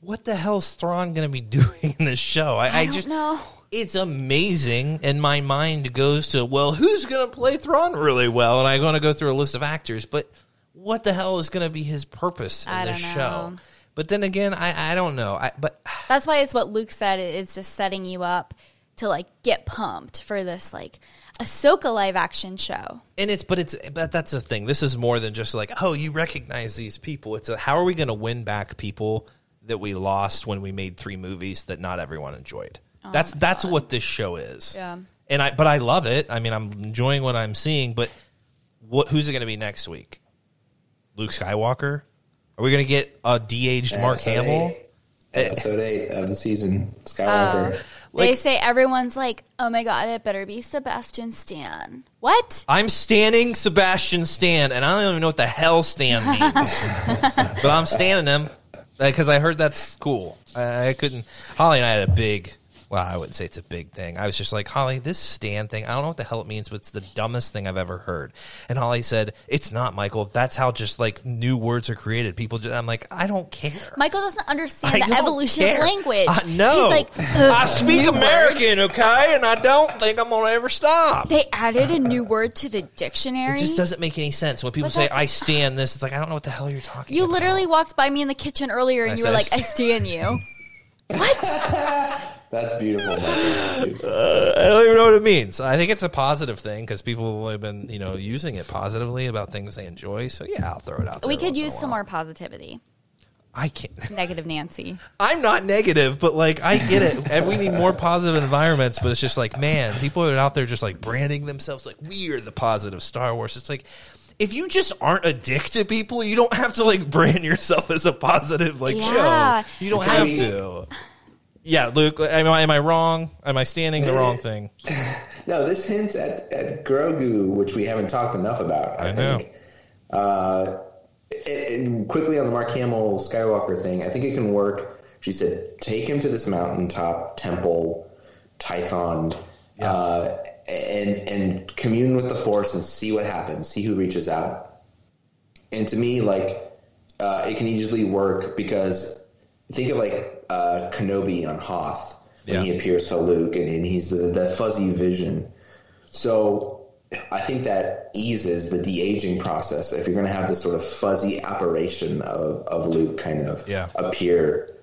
what the hell's Thrawn going to be doing in this show? I, I, don't just know. It's amazing, and my mind goes to well, who's going to play Thrawn really well? And I'm going to go through a list of actors, but what the hell is going to be his purpose in I this don't show? But then again, I, I don't know. I, but That's why it's what Luke said. It's just setting you up to like get pumped for this like Ahsoka live action show. and it's but it's but that's the thing. This is more than just like oh, you recognize these people. It's a, how are we going to win back people that we lost when we made three movies that not everyone enjoyed. Oh that's that's what this show is. Yeah. And I but I love it. I mean, I'm enjoying what I'm seeing. But what who's it going to be next week? Luke Skywalker. Are we going to get a de-aged Mark Episode Hamill? eight. Episode eight of the season. Skywalker. Oh. they Like- say everyone's like, "Oh my god, it better be Sebastian Stan." What? I'm standing Sebastian Stan, and I don't even know what the hell Stan means, but I'm standing him because I heard that's cool. I, I couldn't. Holly and I had a big. Well, I wouldn't say it's a big thing. I was just like, Holly, this stand thing, I don't know what the hell it means, but it's the dumbest thing I've ever heard. And Holly said, It's not, Michael. That's how just like new words are created. People just, I'm like, I don't care. Michael doesn't understand I the evolution care. of language. I know. He's like, I speak new American, okay, and I don't think I'm gonna ever stop. they added a new word to the dictionary. It just doesn't make any sense when people But say "I stand this." It's like I don't know what the hell you're talking. You about. literally walked by me in the kitchen earlier and I you were like, "I stand you." What? That's beautiful. Michael. Uh, I don't even know what it means. I think it's a positive thing because people have been, you know, using it positively about things they enjoy. So yeah, I'll throw it out. There we could once in a use some more positivity. I can't. Negative Nancy. I'm not negative, but like I get it, and we need more positive environments. But it's just like, man, people are out there just like branding themselves like we are the positive Star Wars. It's like. If you just aren't a dick to people, you don't have to like brand yourself as a positive like Yeah. show. You don't have mean- to. Yeah, Luke, am I, am I wrong? Am I standing the wrong thing? No, this hints at, at Grogu, which we haven't talked enough about. I, I know. think. Uh, and quickly on the Mark Hamill Skywalker thing, I think it can work. She said, "Take him to this mountaintop temple, Tython, uh, and and commune with the Force and see what happens. See who reaches out." And to me, like, uh, it can easily work because think of like uh, Kenobi on Hoth when Yeah. he appears to Luke, and, and he's the, the fuzzy vision. So I think that eases the de aging process if you're going to have this sort of fuzzy apparition of, of Luke kind of Yeah. appear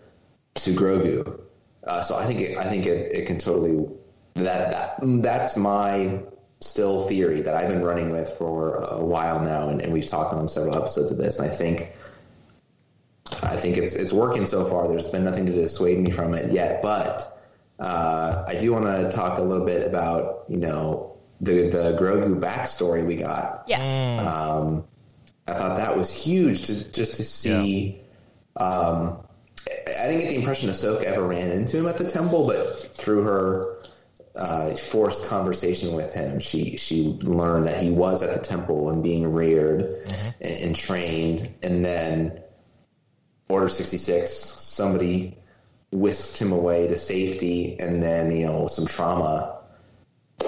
to Grogu. Uh, so I think it, I think it, it can totally that that that's my still theory that I've been running with for a while now, and, and we've talked on several episodes of this, and I think I think it's it's working so far. There's been nothing to dissuade me from it yet, but uh, I do want to talk a little bit about you know the the Grogu backstory we got. Yes. Um, I thought that was huge to just to see. Um, I I didn't get the impression Ahsoka ever ran into him at the temple, but through her uh, forced conversation with him. She she learned that he was at the temple and being reared and, and trained, and then Order sixty six. Somebody whisked him away to safety, and then you know some trauma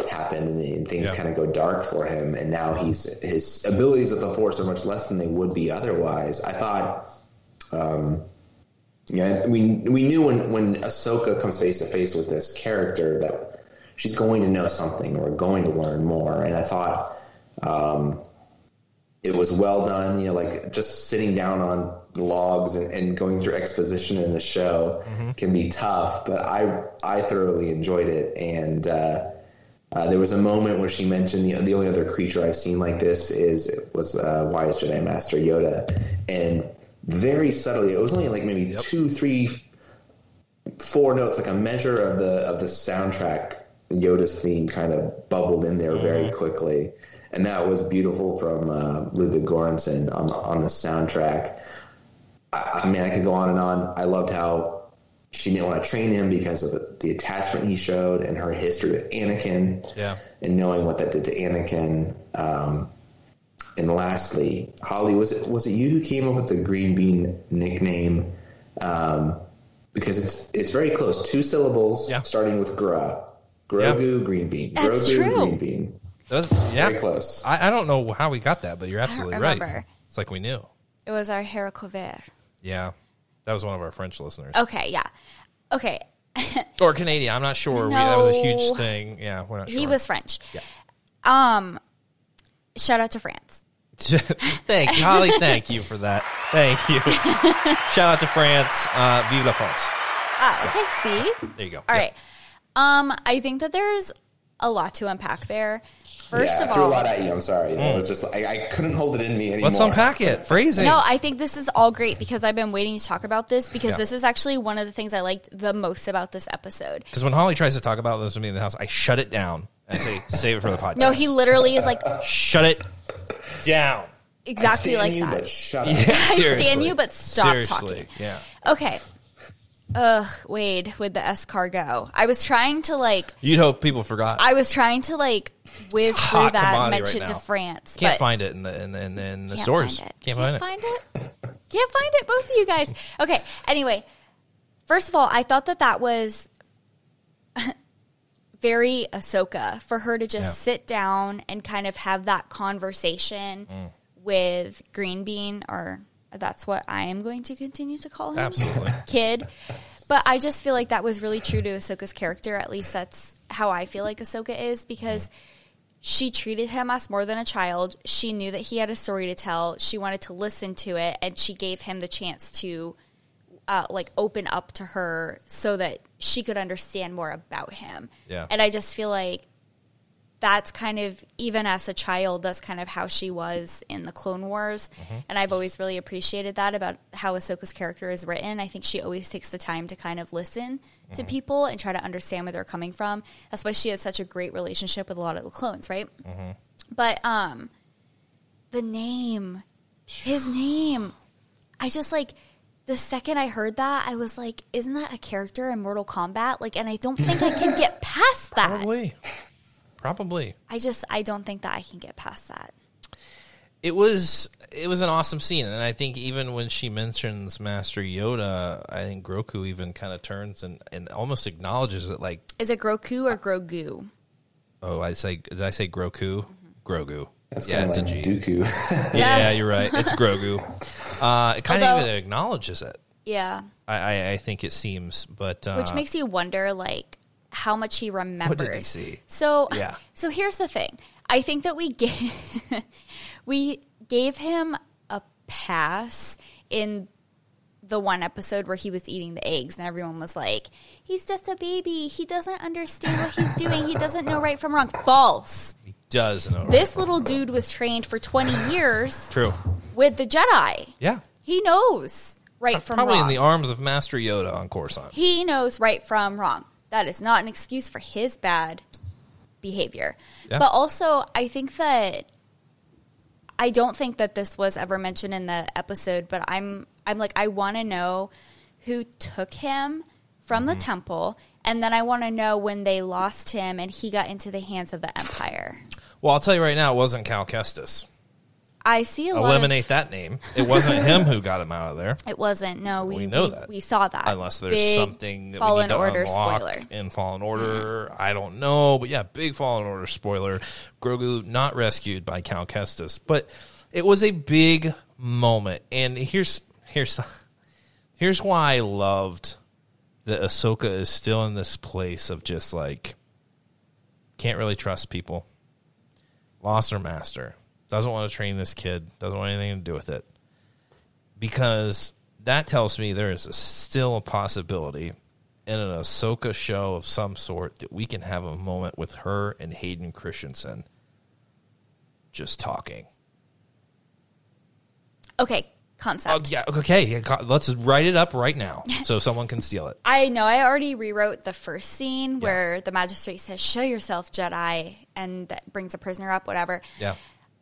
happened, and, things Yeah. kind of go dark for him. And now he's his abilities with the Force are much less than they would be otherwise. I thought. Um, yeah, we we knew when when Ahsoka comes face to face with this character that she's going to know something or going to learn more, and I thought um, it was well done. You know, like just sitting down on logs and, and going through exposition in a show can be tough, but I I thoroughly enjoyed it, and uh, uh, there was a moment where she mentioned the the only other creature I've seen like this is was uh, Wise Jedi Master Yoda, and very subtly, it was only like maybe two, three, four notes, like a measure of the of the soundtrack. Yoda's theme kind of bubbled in there very quickly, and that was beautiful from uh, Ludwig Göransson on on the soundtrack. I, I mean, I could go on and on. I loved how she didn't want to train him because of the, the attachment he showed and her history with Anakin Yeah. and knowing what that did to Anakin. Um, and lastly, Holly, was it was it you who came up with the green bean nickname? Um, because it's it's very close, two syllables, Yeah. starting with gra, Grogu green bean, That's Grogu true. green bean. That was- yeah. Very close. I, I don't know how we got that, but you're absolutely right. It's like we knew. It was our haricot vert. Yeah. That was one of our French listeners. Okay, yeah. Okay. Or Canadian. I'm not sure. We, that was a huge thing. Yeah. We're not sure. He was French. Yeah. Um shout out to France. thank you, Holly. Thank you for that. Thank you. Shout out to France. Uh, vive la France. Ah, okay, see? There you go. All right. Um, I think that there's a lot to unpack there. First yeah, of I threw all, a lot at you. I'm sorry. It mm. was just I, I couldn't hold it in me anymore. Let's unpack it. Phrasing. no, I think this is all great because I've been waiting to talk about this because Yeah. this is actually one of the things I liked the most about this episode. Because when Holly tries to talk about this with me in the house, I shut it down and I say, save it for the podcast. No, he literally is like shut it down. exactly Stand like you, that. But shut up. Yeah, stand you, but stop Seriously. talking. Yeah. Okay. Ugh, Wade with the escargot. I was trying to like You'd hope people forgot. I was trying to like whiz through that and mention right it to France. Can't find it in the in the, in the, in the can't stores. Find it. Can't, find it. find it. Can't find it. Both of you guys. Okay. Anyway, first of all, I thought that that was very Ahsoka for her to just Yeah. sit down and kind of have that conversation Mm. with Green Bean, or that's what I am going to continue to call him Absolutely. kid. But I just feel like that was really true to Ahsoka's character. At least that's how I feel like Ahsoka is because she treated him as more than a child. She knew that he had a story to tell. She wanted to listen to it, and she gave him the chance to uh, like open up to her so that she could understand more about him. Yeah. And I just feel like that's kind of even as a child that's kind of how she was in the clone wars. Mm-hmm. And i've always really appreciated that about how ahsoka's character is written. I think she always takes the time to kind of listen to mm-hmm. people and try to understand where they're coming from that's why she has such a great relationship with a lot of the clones right? Mm-hmm. But um the name his name i just like the second i heard that i was like isn't that a character in mortal kombat? Like and i don't think i can get past that. Probably. Probably. I just I don't think that I can get past that. It was it was an awesome scene, and I think even when she mentions Master Yoda, I think Groku even kind of turns and, and almost acknowledges it, like, Is it Groku or Grogu? oh, I say did I say Groku? Grogu. That's yeah, it's of a like G. Dooku. Yeah, Yeah. you're right. It's Grogu. Uh, it kind Although- of even acknowledges it. Yeah, I, I, I think it seems, but uh, which makes you wonder like how much he remembers. see? So Yeah. So here's the thing. I think that we gave we gave him a pass in the one episode where he was eating the eggs and everyone was like, "He's just a baby. He doesn't understand what he's doing. He doesn't know right from wrong." False. he does know. This little dude was trained for 20 years True. with the Jedi. Yeah. He knows right from wrong. Probably in the arms of Master Yoda on Coruscant. he knows right from wrong. That is not an excuse for his bad behavior. Yeah. But also, I think that I don't think that this was ever mentioned in the episode, but I'm I'm like I want to know who took him from Mm-hmm. the temple, and then I want to know when they lost him and he got into the hands of the Empire. Well, I'll tell you right now, it wasn't Cal Kestis. I see a lot. Eliminate of, that name. It wasn't him who got him out of there. It wasn't. No, we We know we, that. we saw that. Unless there's Big something that we Fallen Order spoiler. in Fallen Order. Uh-huh. I don't know, but yeah, big Fallen Order spoiler. Grogu not rescued by Cal Kestis, but it was a big moment. And here's here's here's why I loved that Ahsoka is still in this place of just like can't really trust people. Lost her master. Doesn't want to train this kid. Doesn't want anything to do with it. Because that tells me there is a, still a possibility in an Ahsoka show of some sort that we can have a moment with her and Hayden Christensen just talking. Okay, Oh, concept. yeah. Okay. Yeah, let's write it up right now so someone can steal it. I know I already rewrote the first scene where the magistrate says, "Show yourself, Jedi," and that brings a prisoner up. Whatever. Yeah.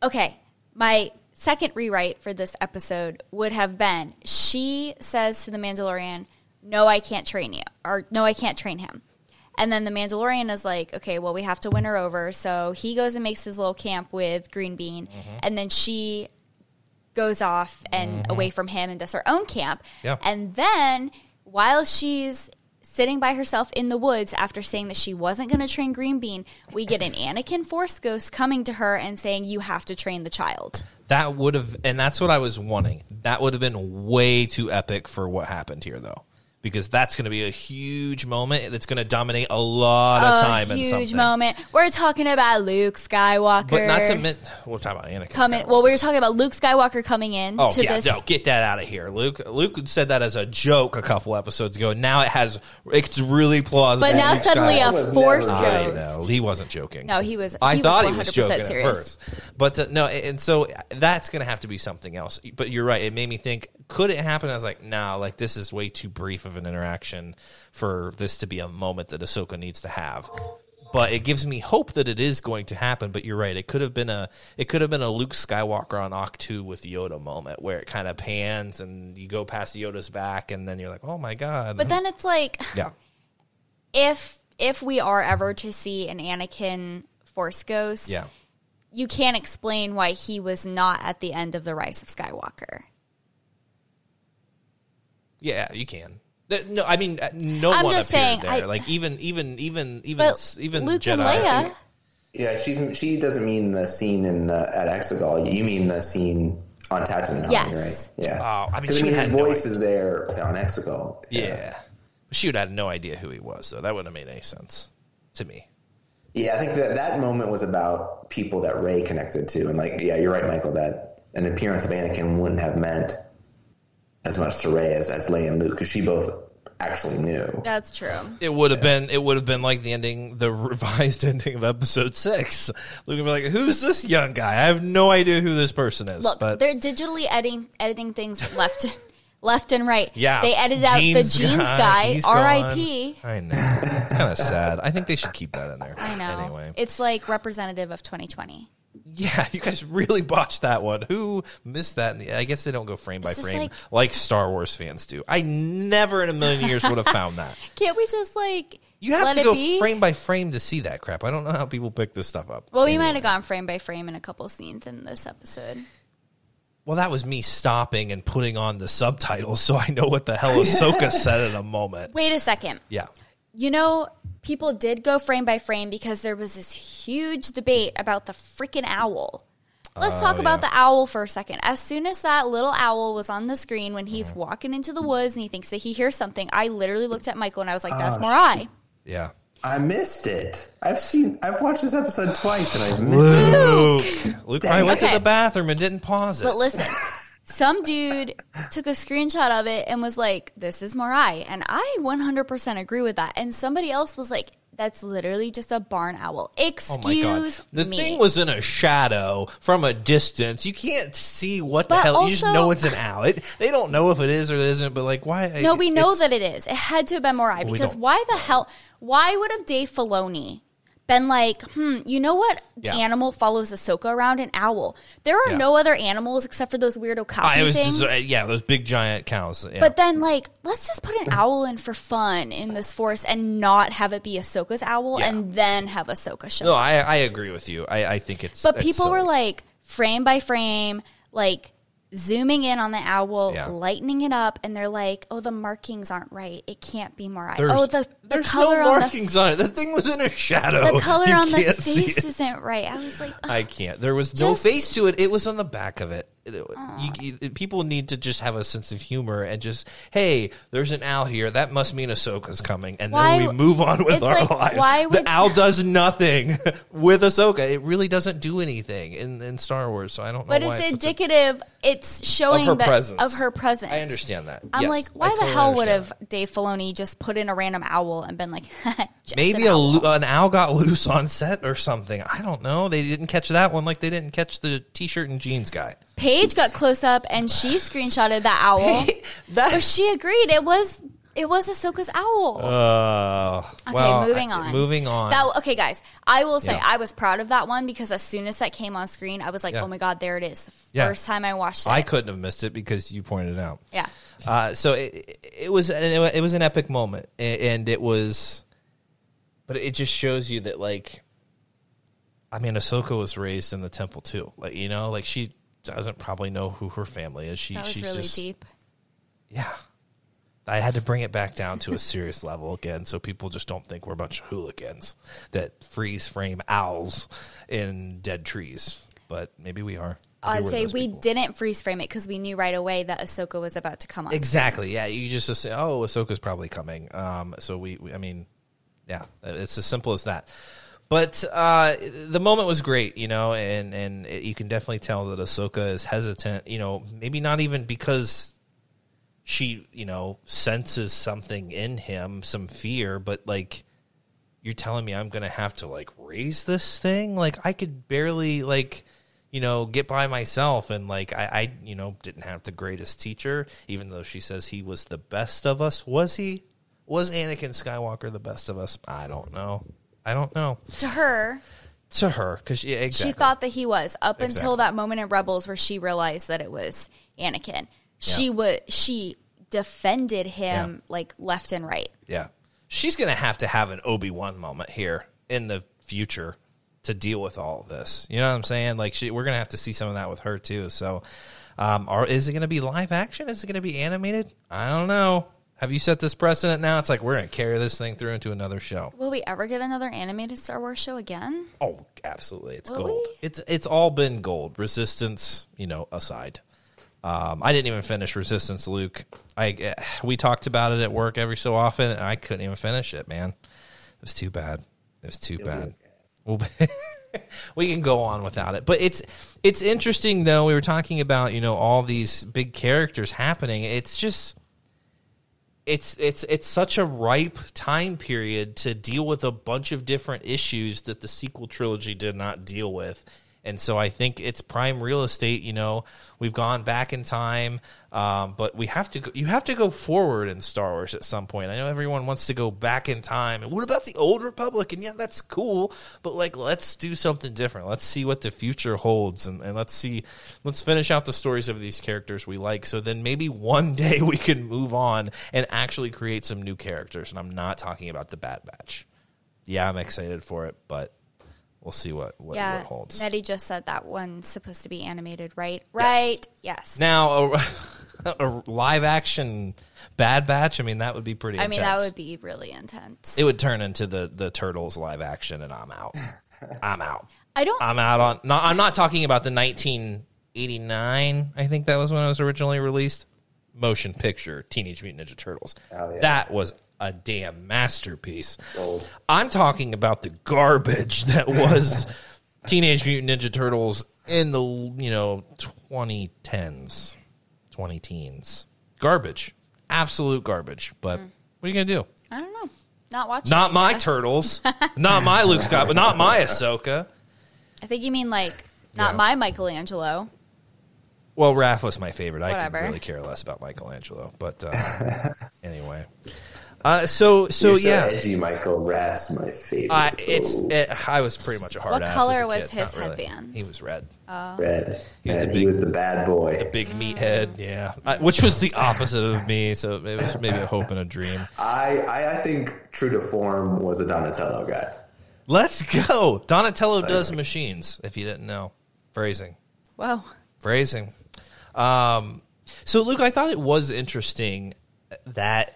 Okay, my second rewrite for this episode would have been she says to the Mandalorian, No, I can't train you, or No, I can't train him. And then the Mandalorian is like, Okay, well, we have to win her over. So he goes and makes his little camp with Green Bean. Mm-hmm. And then she goes off and mm-hmm. away from him and does her own camp. Yeah. And then while she's sitting by herself in the woods after saying that she wasn't going to train Green Bean, we get an Anakin Force ghost coming to her and saying, You have to train the child. That would have, and that's what I was wanting. That would have been way too epic for what happened here, though, because that's going to be a huge moment that's going to dominate a lot of time a and huge something. moment. We're talking about Luke Skywalker. But not to min- we're talking about Anakin. coming. Skywalker. Well, we were talking about Luke Skywalker coming in Oh to yeah, this. no, get that out of here, Luke. Luke said that as a joke a couple episodes ago. Now it has, it's really plausible. But now Luke suddenly a Skywalker was Force never I know he wasn't joking. No, he was- I he was thought he was 100% joking serious. at first, but uh, no, and so that's going to have to be something else. But you're right; it made me think: could it happen? I was like, nah, like this is way too brief of an interaction for this to be a moment that Ahsoka needs to have. But it gives me hope that it is going to happen. But you're right; it could have been a it could have been a Luke Skywalker on Ahch-To with Yoda moment where it kind of pans and you go past Yoda's back, and then you're like, oh my god! But then it's like, yeah, if if we are ever to see an Anakin Force ghost, yeah. you can't explain why he was not at the end of the Rise of Skywalker. Yeah, you can. Th- No, I mean, uh, no I'm one just appeared saying, there. I- like even, even, even, even, But even Luke Jedi. and Leia, Yeah, she's she doesn't mean the scene in the at Exegol. You mean the scene on Tatooine, Yes. right? Yeah. Oh, I mean, 'Cause, she his had no voice is there on Exegol. Yeah, she would have had no idea who he was, so that wouldn't have made any sense to me. Yeah, I think that that moment was about people that Rey connected to, and like, yeah, you're right, Michael. That an appearance of Anakin wouldn't have meant as much to Rey as as Leia and Luke, because she both actually knew. that's true. It would have been, it would have been like the ending, the revised ending of Episode Six. Luke would be like, "Who's this young guy? I have no idea who this person is." Look, but they're digitally editing editing things left left and right. yeah, they edited out the Jeans jeans guy. R.I.P. I know. It's kind of sad. I think they should keep that in there. I know. Anyway, It's like representative of 2020. Yeah, you guys really botched that one. Who missed that? In the, I guess they don't go frame by It's just frame like- like, Star Wars fans do. I never in a million years would have found that. Can't we just like You have let to it go be? frame by frame to see that crap. I don't know how people pick this stuff up. Well, we might have gone frame by frame in a couple scenes in this episode. Well, that was me stopping and putting on the subtitles so I know what the hell Ahsoka said in a moment. Wait a second. Yeah. You know, people did go frame by frame because there was this huge debate about the freaking owl. Let's talk Oh, about yeah. the owl for a second. As soon as that little owl was on the screen when he's Mm-hmm. walking into the woods and he thinks that he hears something, I literally looked at Michael and I was like, Ah, "That's Morai." Yeah. I missed it. I've seen. I've watched this episode twice, and I've missed it. Luke. Luke probably went Okay. to the bathroom and didn't pause it. But listen, some dude took a screenshot of it and was like, "This is Morai," and I 100% agree with that. And somebody else was like, "That's literally just a barn owl." Oh Excuse my god! The me. thing was in a shadow from a distance. You can't see what the But hell. you just also- know it's an owl. It, they don't know if it is or it isn't. But like, why? No, we know that it is. It had to have been Morai because why the hell? Why would have Dave Filoni been like, hmm, you know what Yeah. animal follows Ahsoka around? An owl. There are Yeah. no other animals except for those weirdo cow I was things. just, uh, yeah, those big giant cows. Yeah. But then, like, let's just put an owl in for fun in this forest and not have it be Ahsoka's owl, and then have Ahsoka show no. I, I agree with you. I, I think it's. But people were like frame by frame, like zooming in on the owl, Yeah. lightening it up, and they're like, "Oh, the markings aren't right. It can't be. There's, oh, the, the there's color no on the markings on it. The thing was in a shadow. the color You on the face isn't right." I was like, "Ugh." I can't. There was no Just- face to it. It was on the back of it. You, you- people need to just have a sense of humor and just, hey, there's an owl here. That must mean Ahsoka's coming, and Why- then we move on with our like, lives. why the owl does nothing with Ahsoka. It really doesn't do anything in, in Star Wars. So I don't know. but it's such a- indicative. it's showing her that presence. of her presence. I understand that. I'm Yes, like, why the hell would have Dave Filoni just put in a random owl and been like, just Maybe an owl. lo- an owl got loose on set or something. I don't know. They didn't catch that one like they didn't catch the t-shirt and jeans guy. Paige got close up and she screenshotted that owl. that But she agreed it was it was Ahsoka's owl. Uh, okay, well, moving I- on. Moving on. That okay, guys. I will say Yeah. I was proud of that one because as soon as that came on screen, I was like, Yeah. "Oh my god, there it is!" Yeah. First time I watched it. I couldn't have missed it because you pointed it out. Yeah. Uh, so it, it was it was an epic moment, and it was, but it just shows you that like, I mean, Ahsoka was raised in the temple too. Like you know, like she doesn't probably know who her family is. She That was she's really just, deep. Yeah. I had to bring it back down to a serious level again so people just don't think we're a bunch of hooligans that freeze frame owls in dead trees. But maybe we are. Maybe I'd say we people. didn't freeze frame it because we knew right away that Ahsoka was about to come on. Exactly. Yeah. You just say, oh, Ahsoka's probably coming. Um, so we, we, I mean, yeah, it's as simple as that. But uh, the moment was great, you know, and and it, you can definitely tell that Ahsoka is hesitant. You know, maybe not even because she, you know, senses something in him, some fear, but like you're telling me I'm going to have to like raise this thing? Like I could barely like you know get by myself and like I, I you know didn't have the greatest teacher even though she says he was the best of us was he was Anakin Skywalker the best of us I don't know I don't know To her, to her because she exactly. she thought that he was up Exactly. until that moment in Rebels where she realized that it was Anakin. She would she defended him like left and right. Yeah. She's going to have to have an Obi Wan moment here in the future to deal with all of this. You know what I'm saying? Like, she, we're going to have to see some of that with her, too. So, um, or is it going to be live action? Is it going to be animated? I don't know. Have you set this precedent now? It's like we're going to carry this thing through into another show. Will we ever get another animated Star Wars show again? Oh, absolutely. It's Will gold. we? It's it's all been gold. Resistance, you know, aside. Um, I didn't even finish Resistance, Luke. I eh, we talked about it at work every so often, and I couldn't even finish it. Man, it was too bad. It was too bad. Well, we can go on without it, but it's it's interesting though. We were talking about you know all these big characters happening. It's just it's it's it's such a ripe time period to deal with a bunch of different issues that the sequel trilogy did not deal with. And so I think it's prime real estate. You know, we've gone back in time, um, but we have to. Go, you have to go forward in Star Wars at some point. I know everyone wants to go back in time. And what about the old Republic? And yeah, that's cool, but like, let's do something different. Let's see what the future holds, and, and let's see. Let's finish out the stories of these characters we like. So then maybe one day we can move on and actually create some new characters. And I'm not talking about the Bad Batch. Yeah, I'm excited for it, but we'll see what what, yeah, what holds. Nettie just said that one's supposed to be animated, right? Right. Yes. Now, a, a live action Bad Batch. I mean, that would be pretty. I mean, that would be really intense. It would turn into the the Turtles live action, and I'm out. I'm out. I don't. I'm out on. Not, I'm not talking about the 1989. I think that was when it was originally released. Motion picture Teenage Mutant Ninja Turtles. Oh, yeah. That was a damn masterpiece. Gold. I'm talking about the garbage that was Teenage Mutant Ninja Turtles in the you know 2010s, 20 teens. Garbage, absolute garbage. But what are you gonna do? I don't know. Not watching. Not my turtles, not my Luke Scott, but not my Ahsoka. I think you mean like not Yeah. my Michelangelo. Well, Raph was my favorite. I could Whatever. really care less about Michelangelo, but uh, anyway. Uh, so so You're so yeah, edgy, Michael. Raph's my favorite. uh, it's Oh, it, I was pretty much a hard What ass. color as a was kid, his really. headband? He was red. red. He was and the he was the bad boy. The big meathead, yeah, I, which was the opposite of me. So it was maybe a hope and a dream. I, I I think true to form was a Donatello guy. Let's go. Donatello does machines. If you didn't know, phrasing. Whoa. phrasing. Um, so, Luke, I thought it was interesting that I-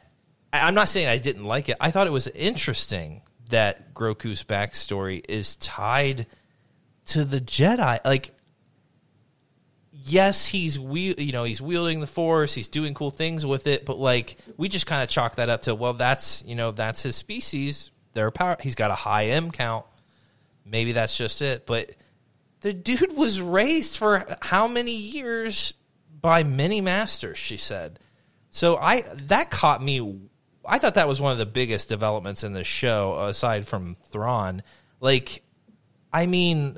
I'm not saying I didn't like it. I thought it was interesting that Groku's backstory is tied to the Jedi. Like, yes, he's we you know he's wielding the Force, he's doing cool things with it, but like we just kind of chalk that up to well, that's you know that's his species. Their power. He's got a high M count. Maybe that's just it, but the dude was raised for how many years by many masters she said so i that caught me i thought that was one of the biggest developments in the show aside from thrawn like i mean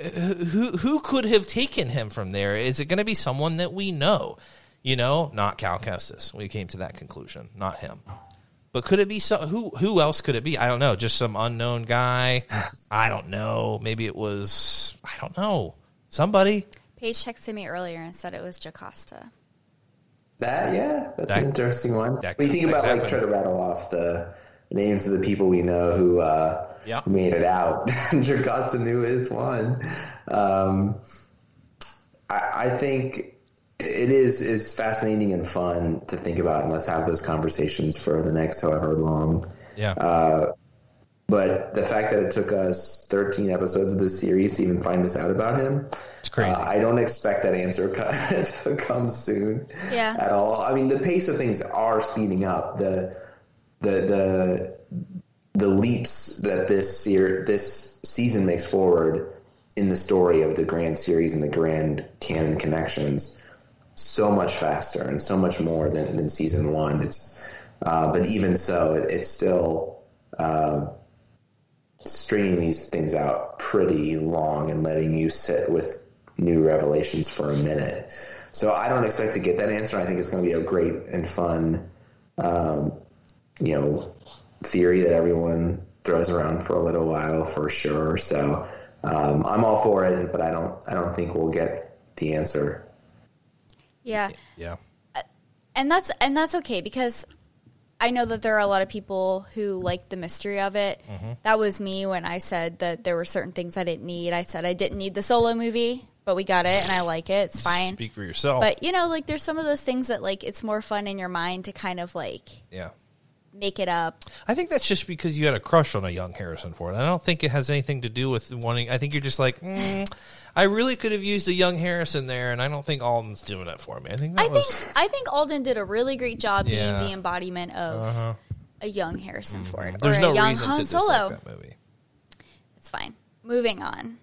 who who could have taken him from there is it going to be someone that we know you know not cal kestis we came to that conclusion not him but could it be so? Who who else could it be? I don't know. Just some unknown guy. I don't know. Maybe it was. I don't know. Somebody. Paige texted me earlier and said it was Jocasta. That yeah, that's That- an interesting one. that When you think about like try to rattle off the names of the people we know who uh, Yeah. made it out. Jocasta Nu is one. Um, I, I think it is is fascinating and fun to think about, and let's have those conversations for the next however long. Yeah. Uh, But the fact that it took us 13 episodes of this series to even find this out about him, It's crazy. uh, I don't expect that answer to come soon Yeah. at all. I mean, the pace of things are speeding up. The the the the leaps that this ser- this season makes forward in the story of the grand series and the grand canon connections so much faster and so much more than, than season one. It's uh, but even so, it, it's still uh, stringing these things out pretty long and letting you sit with new revelations for a minute. So I don't expect to get that answer. I think it's going to be a great and fun, um, you know, theory that everyone throws around for a little while for sure. So um, I'm all for it, but I don't. I don't think we'll get the answer. Yeah. yeah. and that's and that's okay because I know that there are a lot of people who like the mystery of it. Mm-hmm. That was me when I said that there were certain things I didn't need. I said I didn't need the solo movie, but we got it and I like it. It's fine. Speak for yourself. But you know, like there's some of those things that like it's more fun in your mind to kind of like yeah. make it up. I think that's just because you had a crush on a young Harrison Ford. I don't think it has anything to do with wanting. I think you're just like, mm, I really could have used a young Harrison there, and I don't think Alden's doing it for me. I think I think. I think Alden did a really great job Yeah. Uh-huh. being the embodiment of a young Harrison Ford Mm-hmm. There's or no a young reason Han Solo. that movie. It's fine. Moving on.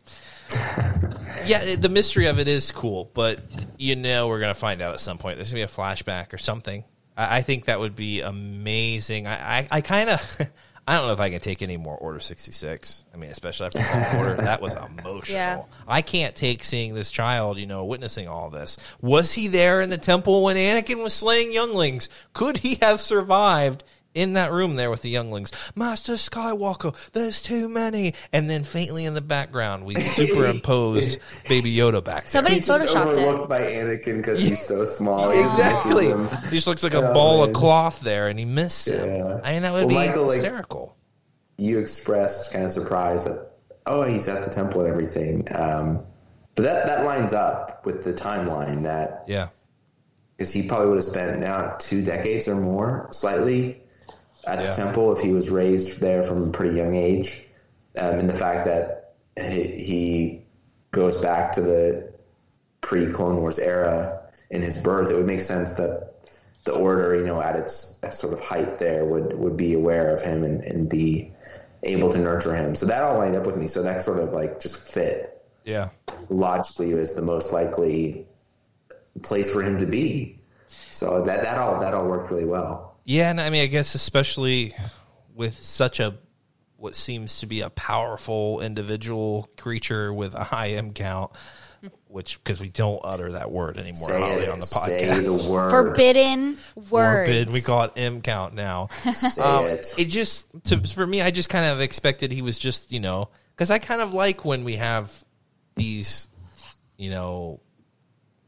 Yeah, the mystery of it is cool, but you know we're gonna find out at some point. There's gonna be a flashback or something. I, I think that would be amazing. I, I, I kind of, I don't know if I can take any more Order sixty six. I mean, especially after Fallen Order, that was emotional. Yeah. I can't take seeing this child, you know, witnessing all this. Was he there in the temple when Anakin was slaying younglings? Could he have survived? In that room there with the younglings, Master Skywalker, there's too many. And then faintly in the background, we superimposed Baby Yoda back there. Somebody He's just photoshopped overlooked it. by Anakin because he's so small. He just Exactly. He just looks like a Oh, ball of cloth there, and he missed him. I mean, that would Well, be Michael, like- hysterical. you expressed kind of surprise that oh he's at the temple and everything um, but that that lines up with the timeline that yeah, because he probably would have spent now two decades or more slightly at Yeah. the temple if he was raised there from a pretty young age um, and the fact that he, he goes back to the pre-clone wars era in his birth it would make sense that the order you know at its sort of height there would would be aware of him and, and be able to nurture him so that all lined up with me so that sort of like just fit yeah, logically as the most likely place for him to be. So that that all that all worked really well. Yeah. And I mean, I guess especially with such a what seems to be a powerful individual creature with a high M count, which because we don't utter that word anymore Say Holly, it. on the Say podcast. the word. Forbidden words. Forbid. We call it M count now. Say Um, it. it just to, for me, I just kind of expected he was just you know because I kind of like when we have these you know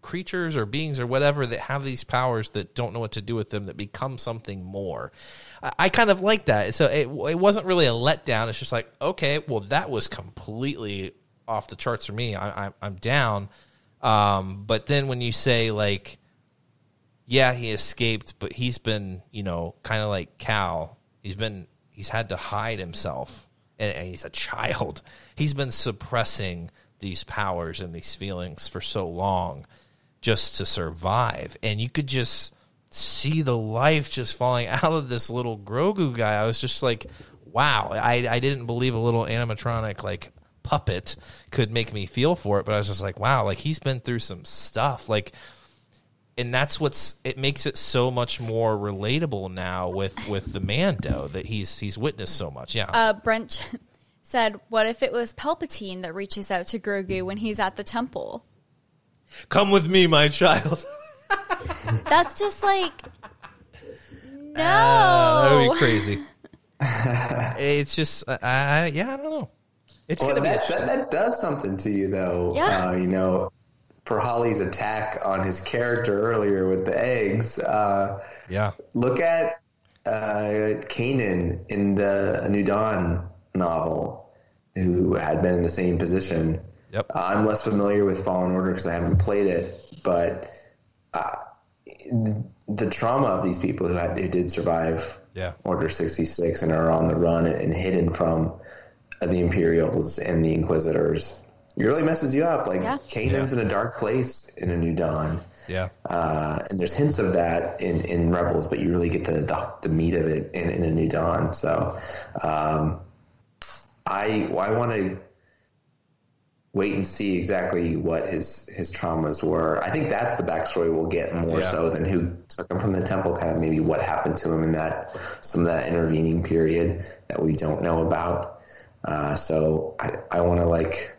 creatures or beings or whatever that have these powers that don't know what to do with them that become something more. I, I kind of like that. So it, it wasn't really a letdown. It's just like okay, well that was completely off the charts for me. I, I, I'm down. Um, but then when you say like yeah, he escaped, but he's been, you know, kind of like Cal. He's been, he's had to hide himself, and, and he's a child. He's been suppressing these powers and these feelings for so long just to survive. And you could just see the life just falling out of this little Grogu guy. I was just like, wow, I, I didn't believe a little animatronic, like, puppet could make me feel for it, but I was just like, wow, like he's been through some stuff. Like, and that's what's it makes it so much more relatable now with with the Mando that he's he's witnessed so much. Yeah, Uh, Brent said, "What if it was Palpatine that reaches out to Grogu when he's at the temple?" Come with me, my child. That's just like no. that would be crazy. it's just, I, I yeah, I don't know. It's Well, gonna be that, interesting. that, that does something to you, though. Yeah. Uh, you know, for Holly's attack on his character earlier with the eggs, uh, yeah, look at uh, Kanan in the New Dawn novel, who had been in the same position. Yep. Uh, I'm less familiar with Fallen Order because I haven't played it, but uh, the trauma of these people who had who did survive Yeah. Order 66 and are on the run and hidden from uh, the Imperials and the Inquisitors. It really messes you up. Like Yeah. Kanan's in a dark place in A New Dawn. yeah, Uh, and there's hints of that in, in Rebels, but you really get the, the, the meat of it in, in A New Dawn. So um, I I want to wait and see exactly what his his traumas were. I think that's the backstory we'll get more Yeah. so than who took him from the temple. Kind of maybe what happened to him in that some of that intervening period that we don't know about. Uh, so I I want to like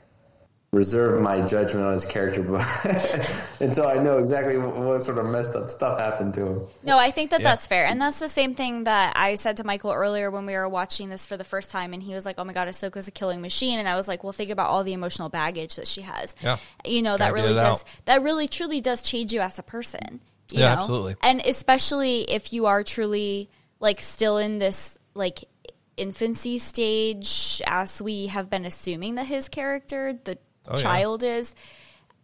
reserve my judgment on his character until I know exactly what, what sort of messed up stuff happened to him. No, I think that Yeah. that's fair. And that's the same thing that I said to Michael earlier when we were watching this for the first time. And he was like, oh my God, Ahsoka's a killing machine. And I was like, well, think about all the emotional baggage that she has. Yeah. You know, that Gotta get really it does, out. that really truly does change you as a person. you Yeah, know? absolutely. And especially if you are truly like still in this like infancy stage, as we have been assuming that his character, the Oh, yeah. child is.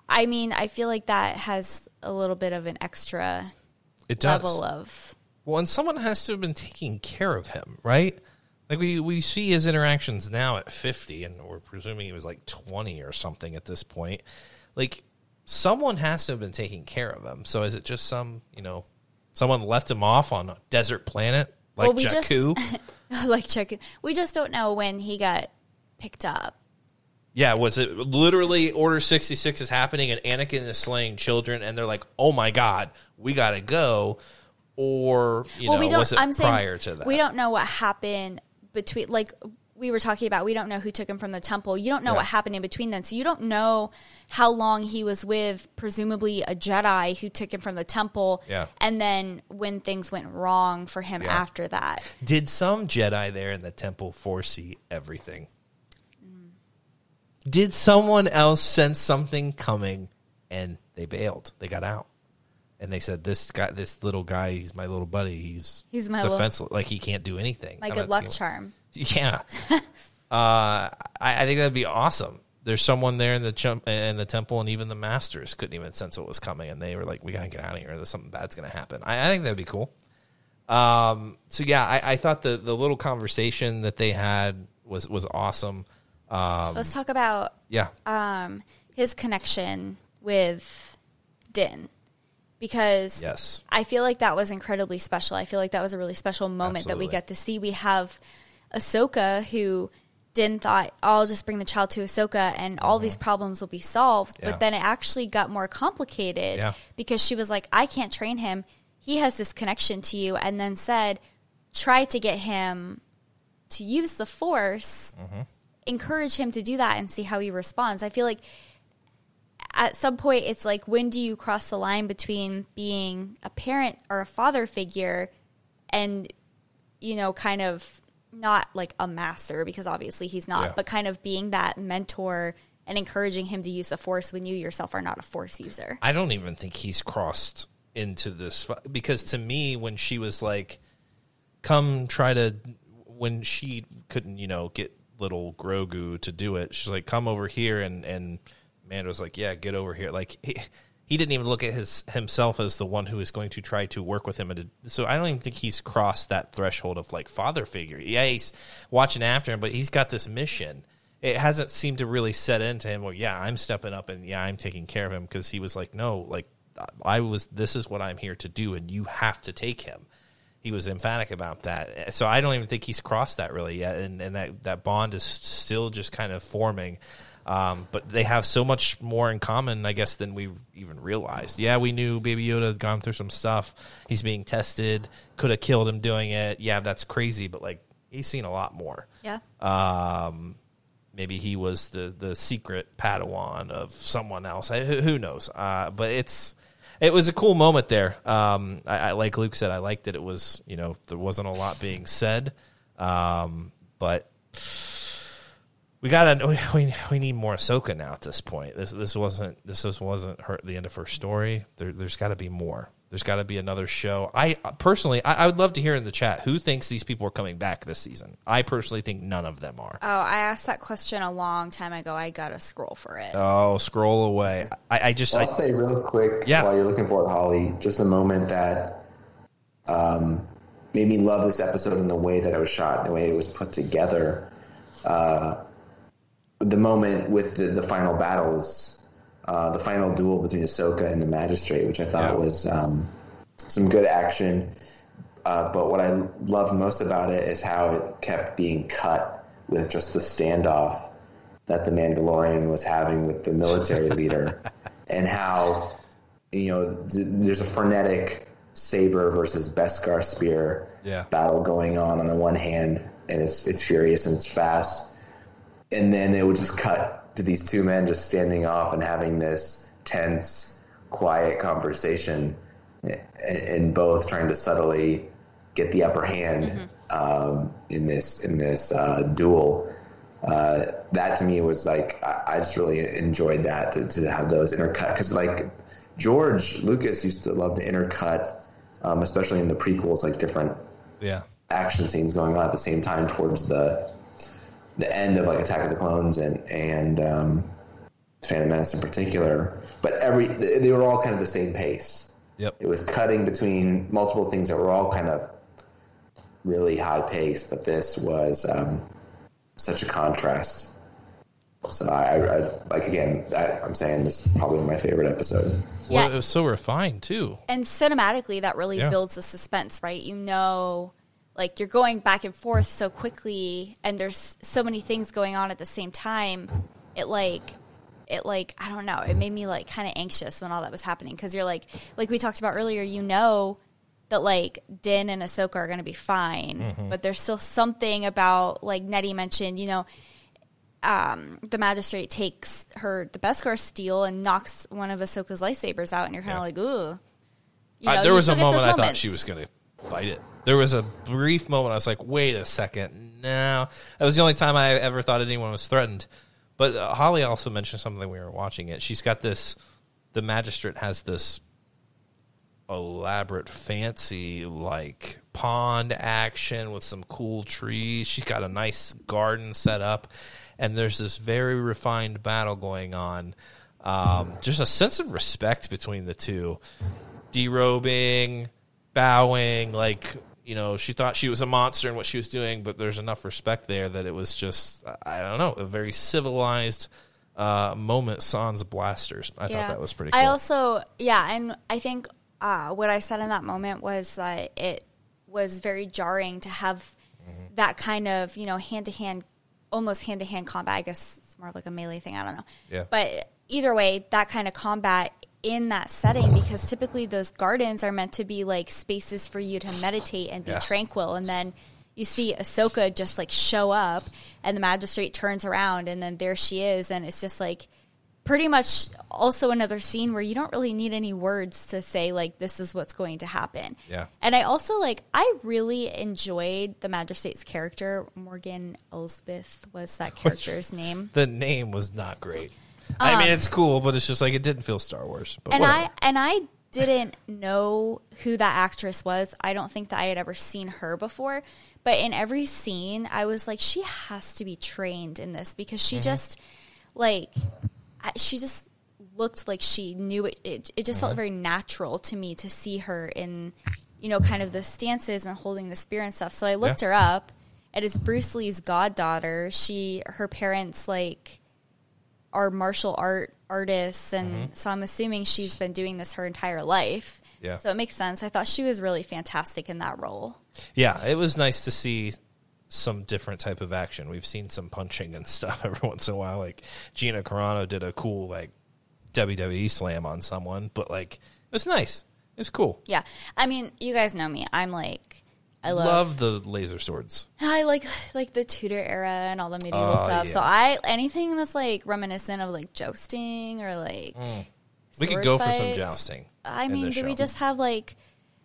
I mean, I feel like that has a little bit of an extra it does. level of Well, and someone has to have been taking care of him, right? Like we we see his interactions now at fifty, and we're presuming he was like twenty or something at this point. Like someone has to have been taking care of him. So is it just some you know someone left him off on a desert planet like Well, we just- Jakku? like check we just don't know when he got picked up yeah, was it literally Order sixty six is happening and Anakin is slaying children, and they're like, "Oh my god, we gotta go," or you well know, we don't was it i'm saying prior to that? we don't know what happened between like we were talking about we don't know who took him from the temple you don't know Yeah. what happened in between then so you don't know how long he was with presumably a jedi who took him from the temple Yeah. and then when things went wrong for him Yeah. after that Did some Jedi there in the temple foresee everything? Did someone else sense something coming and they bailed? They got out. And they said, "This guy, this little guy, he's my little buddy. He's He's my little- defenseless. like he can't do anything. my I'm good luck charm Yeah, uh, I, I think that'd be awesome. There's someone there in the chum- in the temple, and even the masters couldn't even sense what was coming, and they were like, "We gotta get out of here. There's something bad's gonna happen." I, I think that'd be cool. Um, so yeah, I, I thought the the little conversation that they had was was awesome. Um, let's talk about yeah, um his connection with din because yes, I feel like that was incredibly special. I feel like that was a really special moment that we get to see. We have Ahsoka who Din thought, oh, I'll just bring the child to Ahsoka and all these problems will be solved. Mm-hmm. Yeah. But then it actually got more complicated Yeah. because she was like, I can't train him. He has this connection to you. And then said, try to get him to use the force, Mm-hmm. Encourage him to do that and see how he responds. I feel like at some point it's like when do you cross the line between being a parent or a father figure and you know kind of not like a master because obviously he's not Yeah. but kind of being that mentor and encouraging him to use the force when you yourself are not a force user I don't even think he's crossed into this because to me, when she was like, "Come try to," when she couldn't, you know, get little Grogu to do it, she's like, "Come over here," and and Mando's like, "Yeah, get over here." Like he, he didn't even look at his himself as the one who is going to try to work with him. And so I don't even think he's crossed that threshold of like father figure. Yeah, he's watching after him, but he's got this mission it hasn't seemed to really set into him well yeah i'm stepping up and yeah i'm taking care of him because he was like no like i was this is what i'm here to do and you have to take him he was emphatic about that. So i don't even think he's crossed that really yet. And, and that, that bond is still just kind of forming. Um, but they have so much more in common i guess than we even realized. Yeah we knew baby yoda had gone through some stuff. He's being tested. Could have killed him doing it. Yeah that's crazy but like he's seen a lot more. Yeah. Um, maybe he was the the secret Padawan of someone else. I, who who knows? Uh, but it's it was a cool moment there. Um, I, I like Luke said, I liked that it was you know there wasn't a lot being said, um, but we gotta we, we we need more Ahsoka now at this point. This this wasn't this wasn't her the end of her story. There, there's got to be more. There's got to be another show. I personally, I, I would love to hear in the chat who thinks these people are coming back this season. I personally think none of them are. oh i asked that question a long time ago i gotta scroll for it Oh, scroll away. I, I just, I, I'll say real quick Yeah. while you're looking for it, Holly, just a moment that um, made me love this episode in the way that it was shot, the way it was put together. Uh, the moment with the, the final battles, uh, the final duel between Ahsoka and the Magistrate, which I thought Yeah. was um, some good action. Uh, but what I loved most about it is how it kept being cut with just the standoff that the Mandalorian was having with the military leader, and how you know th- there's a frenetic saber versus Beskar spear Yeah. battle going on on the one hand, and it's it's furious and it's fast, and then it would just cut to these two men just standing off and having this tense, quiet conversation, and, and both trying to subtly get the upper hand um, in this in this uh, duel. Uh, that to me was like I, I just really enjoyed that to, to have those intercut because like George Lucas used to love to intercut, um, especially in the prequels, like different yeah, action scenes going on at the same time towards the the end of like Attack of the Clones and and um, Phantom Menace in particular. But every they they were all kind of the same pace. yep. It was cutting between multiple things that were all kind of really high pace, but this was um, such a contrast. So I, I, I like again. I, I'm saying this is probably my favorite episode. Well, Yeah. it was so refined too. and cinematically that really Yeah. builds the suspense right you know like you're going back and forth so quickly and there's so many things going on at the same time it like it like i don't know it made me like kind of anxious when all that was happening because you're like like we talked about earlier you know that like din and ahsoka are going to be fine Mm-hmm. but there's still something about like nettie mentioned you know um, the magistrate takes her the Beskar steel and knocks one of Ahsoka's lightsabers out, and you're kind of like, ooh. You I- there was a moment I thought she was going to bite it. There was a brief moment I was like, wait a second. No. That was the only time I ever thought anyone was threatened. But uh, Holly also mentioned something when we were watching it. She's got this, the magistrate has this elaborate, fancy, like pond action with some cool trees. She's got a nice garden set up. And there's this very refined battle going on. Um, just a sense of respect between the two derobing, bowing, like you know, she thought she was a monster in what she was doing, but there's enough respect there that it was just I don't know, a very civilized uh, moment. Sans blasters, I thought that was pretty. cool. I also, yeah, and I think uh, what I said in that moment was that it was very jarring to have Mm-hmm. that kind of, you know, hand to hand, almost hand to hand combat. I guess it's more of like a melee thing. I don't know. Yeah. But either way, that kind of combat in that setting, because typically those gardens are meant to be like spaces for you to meditate and be Yeah. tranquil. And then you see Ahsoka just like show up, and the magistrate turns around, and then there she is, and it's just like pretty much also another scene where you don't really need any words to say like this is what's going to happen. Yeah. And I also like I really enjoyed the magistrate's character. Morgan Elsbeth was that character's name. The name was not great. I mean, it's cool, but it's just like it didn't feel Star Wars. But Um, and whatever. I and I didn't know who that actress was. I don't think that I had ever seen her before. But in every scene, I was like, she has to be trained in this because Mm-hmm. she just like she just looked like she knew it. It, it just Mm-hmm. felt very natural to me to see her in you know kind of the stances and holding the spear and stuff. So I looked Yeah. her up. It is Bruce Lee's goddaughter. She her parents like are martial art artists and mm-hmm. so I'm assuming she's been doing this her entire life. Yeah. So it makes sense. I thought she was really fantastic in that role. Yeah, it was nice to see some different type of action. We've seen some punching and stuff every once in a while. Like Gina Carano did a cool like WWE slam on someone, but like it was nice. It was cool. Yeah. I mean, you guys know me. I'm like I love, Love the laser swords. I like like the Tudor era and all the medieval Oh, stuff. yeah. So I anything that's like reminiscent of like jousting or like We could sword go for some fights. jousting. I in mean, this do we show. just have like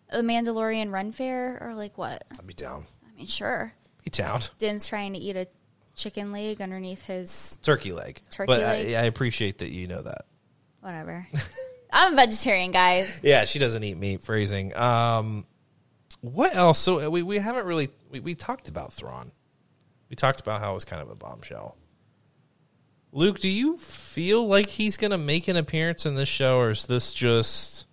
a Mandalorian run fair or like what? I'd be down. I mean, sure. Be down. Din's trying to eat a chicken leg underneath his Turkey leg. Turkey but leg. I, I appreciate that you know that. whatever. I'm a vegetarian, guys. Yeah, she doesn't eat meat. Phrasing. Um, what else? So uh, we we haven't really we, we talked about Thrawn. We talked about how it was kind of a bombshell. Luke, do you feel like he's going to make an appearance in this show, or is this just?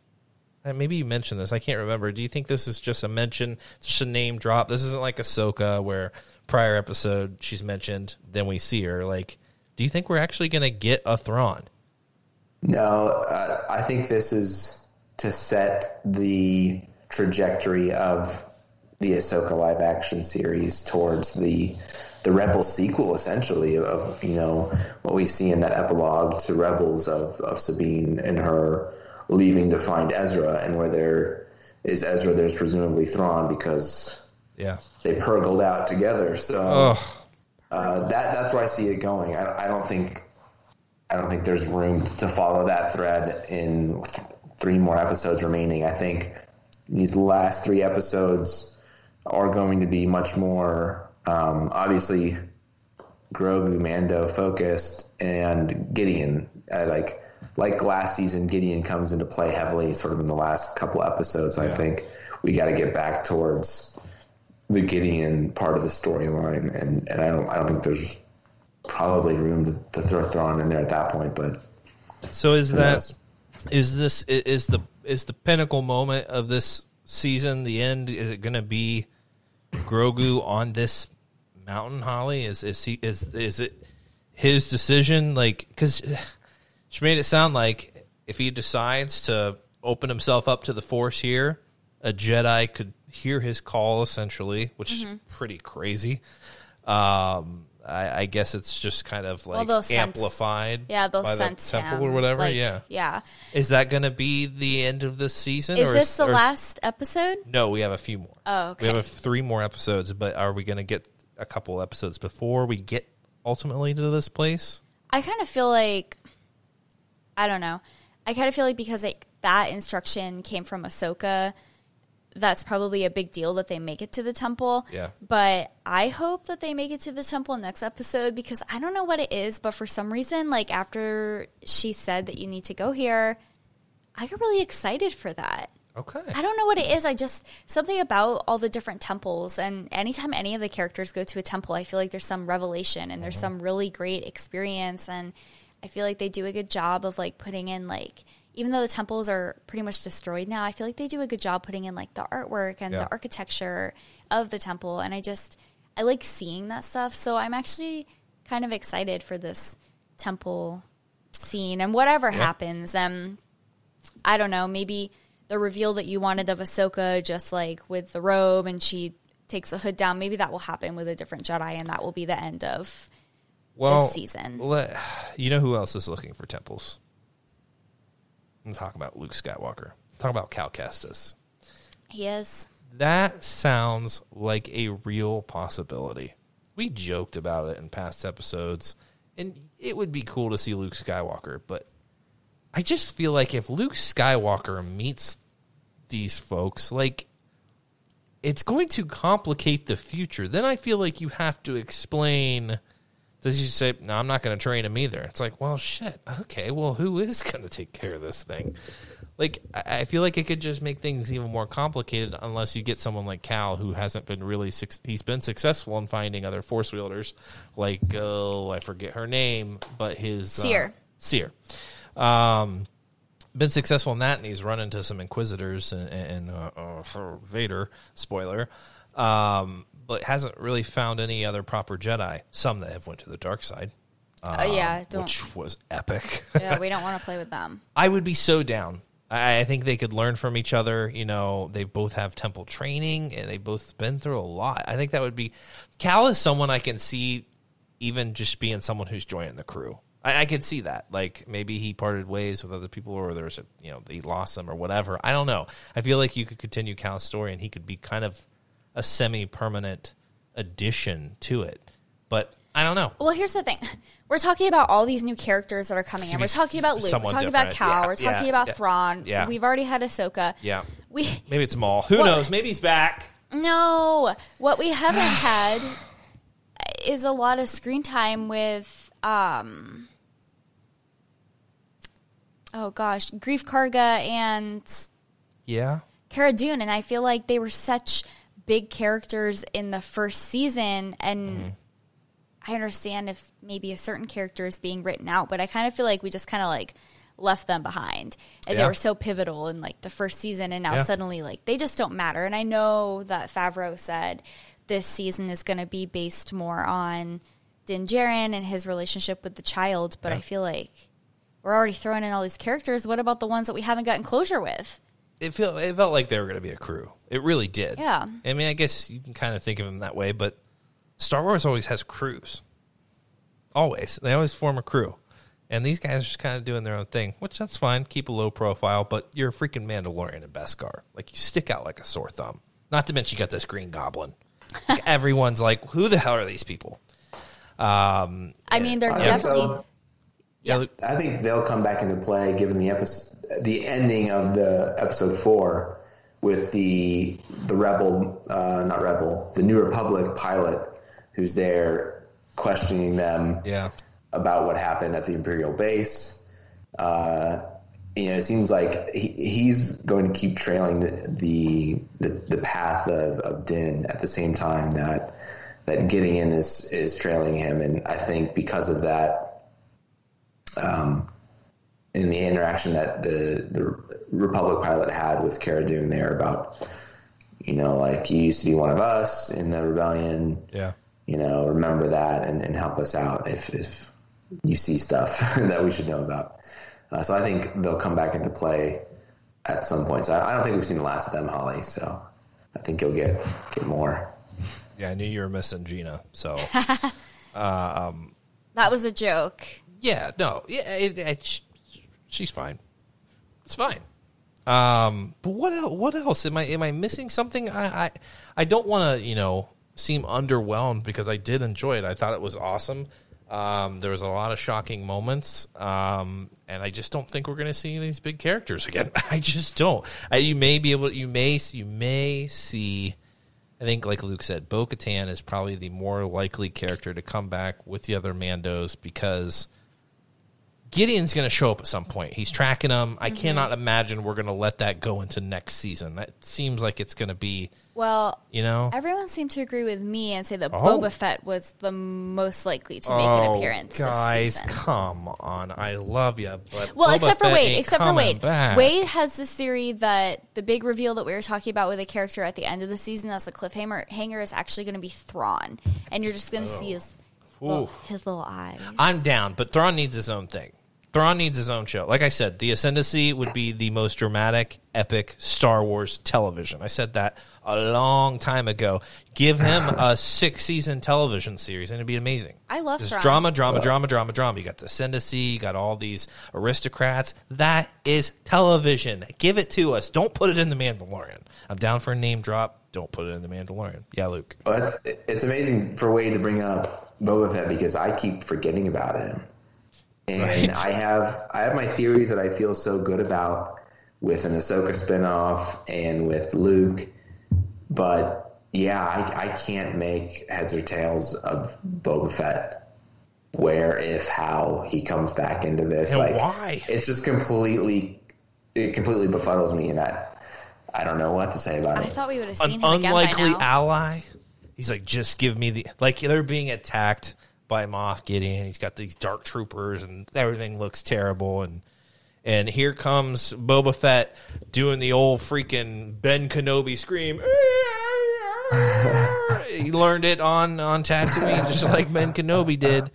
uh, Maybe you mentioned this. I can't remember. Do you think this is just a mention, just a name drop? This isn't like Ahsoka, where prior episode she's mentioned, then we see her. Like, do you think we're actually going to get a Thrawn? No, uh, I think this is to set the trajectory of the Ahsoka live action series towards the the Rebel sequel, essentially of you know what we see in that epilogue to Rebels of of Sabine and her leaving to find Ezra, and where there is Ezra, there's presumably Thrawn because Yeah. they purgled out together. So uh, that that's where I see it going. I, I don't think I don't think there's room to follow that thread in th- three more episodes remaining. I think these last three episodes are going to be much more um, obviously Grogu Mando focused and Gideon uh, like like last season Gideon comes into play heavily sort of in the last couple episodes. I think we got to get back towards the Gideon part of the storyline, and, and I don't I don't think there's probably room to, to throw Thrawn in there at that point. But So is that knows? Is this is the is the pinnacle moment of this season the end? Is it going to be Grogu on this mountain? Holly is is he is is it his decision? Like because she made it sound like if he decides to open himself up to the Force here, a Jedi could hear his call essentially, which Mm-hmm. is pretty crazy. Um, I, I guess it's just kind of like sense- amplified. Yeah, they'll by sense the temple him, or whatever. like, yeah, yeah. is that going to be the end of this season? Is this the or last episode? No, we have a few more. Oh, We have a, three more episodes, but are we going to get a couple episodes before we get ultimately to this place? I kind of feel like I don't know. I kind of feel like because like that instruction came from Ahsoka, that's probably a big deal that they make it to the temple. Yeah. But I hope that they make it to the temple next episode because I don't know what it is, but for some reason, like after she said that you need to go here, I got really excited for that. Okay. I don't know what it is. I just something about all the different temples, and anytime any of the characters go to a temple, I feel like there's some revelation and there's mm-hmm. some really great experience, and I feel like they do a good job of like putting in like even though the temples are pretty much destroyed now, I feel like they do a good job putting in like the artwork and Yeah. the architecture of the temple, and I just I like seeing that stuff. So I'm actually kind of excited for this temple scene and whatever happens. Um, I don't know, maybe the reveal that you wanted of Ahsoka, just like with the robe and she takes the hood down, maybe that will happen with a different Jedi and that will be the end of well, this season. let- you know who else is looking for temples? Let's talk about Luke Skywalker. Talk about Cal Kestis. Yes. that sounds like a real possibility. We joked about it in past episodes, and it would be cool to see Luke Skywalker, but I just feel like if Luke Skywalker meets these folks, like it's going to complicate the future. Then I feel like you have to explain. Does you say, "No, I'm not going to train him either"? It's like, well, shit. Okay, well, who is going to take care of this thing? Like, I feel like it could just make things even more complicated unless you get someone like Cal, who hasn't been really. suc- He's been successful in finding other force wielders, like oh, I forget her name, but his uh, Cere. Cere. Um, been successful in that, and he's run into some Inquisitors and, and uh, uh, Vader. Spoiler, um, but hasn't really found any other proper Jedi. Some that have went to the dark side, Oh yeah, um, don't. which was epic. yeah, we don't want to play with them. I would be so down. I, I think they could learn from each other. You know, they both have temple training, and they've both been through a lot. I think that would be. Cal is someone I can see, even just being someone who's joining the crew. I, I could see that. Like maybe he parted ways with other people, or there's a you know he lost them or whatever. I don't know. I feel like you could continue Cal's story, and he could be kind of a semi-permanent addition to it. But I don't know. Well, here's the thing: we're talking about all these new characters that are coming in. We're talking about Luke. We're talking about different. Cal. Yeah, we're talking about yeah. Thrawn. Yeah. We've already had Ahsoka. Yeah, We maybe it's Maul. Who What- knows? Maybe he's back. no. What we haven't had is a lot of screen time with um. Oh gosh, Greef Karga and Yeah. Cara Dune, and I feel like they were such big characters in the first season, and mm-hmm. I understand if maybe a certain character is being written out, but I kind of feel like we just kind of like left them behind, and Yeah. they were so pivotal in like the first season, and now Yeah. suddenly like they just don't matter. And I know that Favreau said this season is going to be based more on Din Djarin and his relationship with the child, but I feel like we're already throwing in all these characters. What about the ones that we haven't gotten closure with? It felt it felt like they were going to be a crew. It really did. Yeah. I mean, I guess you can kind of think of them that way, but Star Wars always has crews. Always, they always form a crew, and these guys are just kind of doing their own thing, which that's fine. Keep a low profile, but you're a freaking Mandalorian in Beskar. Like you stick out like a sore thumb. Not to mention you got this Green Goblin. Like, everyone's like, "Who the hell are these people?" Um, I mean, they're I think definitely. so. Yeah, I think they'll come back into play given the episode, the ending of the episode four with the the rebel, uh, not rebel, the New Republic pilot who's there questioning them yeah, about what happened at the Imperial base. Uh, you know, it seems like he, he's going to keep trailing the the, the, path of, of Din at the same time that that Gideon is is trailing him, and I think because of that, um, in the interaction that the the Republic pilot had with Cara Dune there about, you know, like you used to be one of us in the rebellion yeah. you know, remember that and, and help us out if, if you see stuff that we should know about. Uh, so I think they'll come back into play at some point. So I, I don't think we've seen the last of them, Holly. So I think you'll get get more. Yeah, I knew you were missing Gina, so That was a joke. Yeah, no, yeah, it, it, she's fine. It's fine. Um, but what else? What else? Am I am I missing something? I I, I don't want to you know seem underwhelmed because I did enjoy it. I thought it was awesome. Um, there was a lot of shocking moments, um, and I just don't think we're going to see these big characters again. I just don't. I, you may be able. You may you may see. I think, like Luke said, Bo Katan is probably the more likely character to come back with the other Mandos because Gideon's going to show up at some point. He's tracking them. I mm-hmm. cannot imagine we're going to let that go into next season. That seems like it's going to be, Well, you know. everyone seemed to agree with me and say that Oh. Boba Fett was the most likely to make an oh, appearance. guys, come on! I love you, but Well, Boba except for Fett Wade. Except for Wade. back. Wade has this theory that the big reveal that we were talking about with a character at the end of the season that's a cliffhanger hanger is actually going to be Thrawn, and you're just going to see oh. his his little eyes. I'm down, but Thrawn needs his own thing. Thrawn needs his own show. Like I said, the Ascendancy would be the most dramatic, epic Star Wars television. I said that a long time ago. Give him a six season television series, and it'd be amazing. I love Just Thrawn. drama, drama, drama, drama, drama. You got the Ascendancy, you got all these aristocrats. That is television. Give it to us. Don't put it in the Mandalorian. I'm down for a name drop. Don't put it in the Mandalorian. Yeah, Luke. Well, it's, it's amazing for Wade to bring up Boba Fett because I keep forgetting about him, and Right. I have I have my theories that I feel so good about with an Ahsoka spinoff and with Luke, but yeah, I, I can't make heads or tails of Boba Fett. Where, if, how he comes back into this, And like why? it's just completely, it completely befuddles me, and I, I don't know what to say about I it. I thought we would have An seen him again by unlikely now. ally. He's like, just give me the like they're being attacked by Moff Gideon. He's got these dark troopers, and everything looks terrible. And and here comes Boba Fett doing the old freaking Ben Kenobi scream. he learned it on on Tatooine, just like Ben Kenobi did.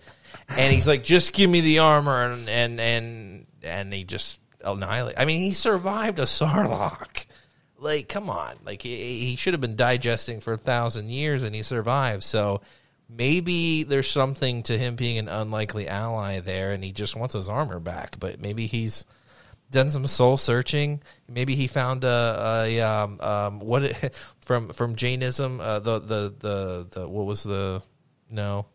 And he's like, just give me the armor, and and and and he just annihilate. I mean, he survived a Sarlacc. Like, come on, like he, he should have been digesting for a thousand years, and he survived. So maybe there's something to him being an unlikely ally there, and he just wants his armor back. But maybe he's done some soul searching. Maybe he found a, a um, um, what it, from from Jainism. Uh, the the the the what was the no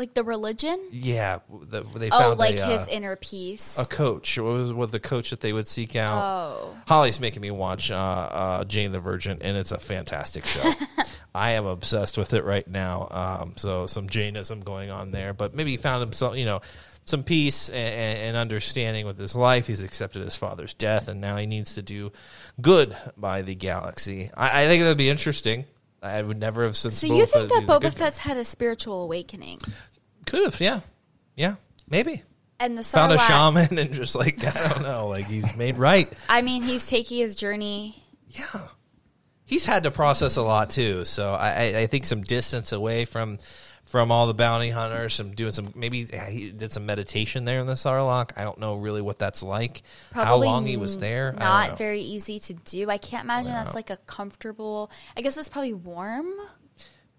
Like the religion? yeah the, they Oh, found like a, his uh, inner peace. a coach. What was what the coach that they would seek out? Oh. Holly's making me watch uh, uh, Jane the Virgin, and it's a fantastic show. I am obsessed with it right now. Um, so some Jainism going on there, but maybe he found himself, you know, some peace and, and understanding with his life. He's accepted his father's death, and now he needs to do good by the galaxy. I, I think that'd be interesting. I would never have said. So you think that Boba Fett's had a spiritual awakening? Could have? Yeah, yeah, maybe And the found a Sarlacc, shaman and just like I don't know, like he's made right. I mean, he's taking his journey. Yeah. He's had to process a lot too, so I, I- I think some distance away from from all the bounty hunters, some doing some maybe he did some meditation there in the Sarlacc. I don't know really what that's like. how Probably long he was there, I don't know. Not very easy to do. I can't imagine that's like a comfortable. I guess it's probably warm.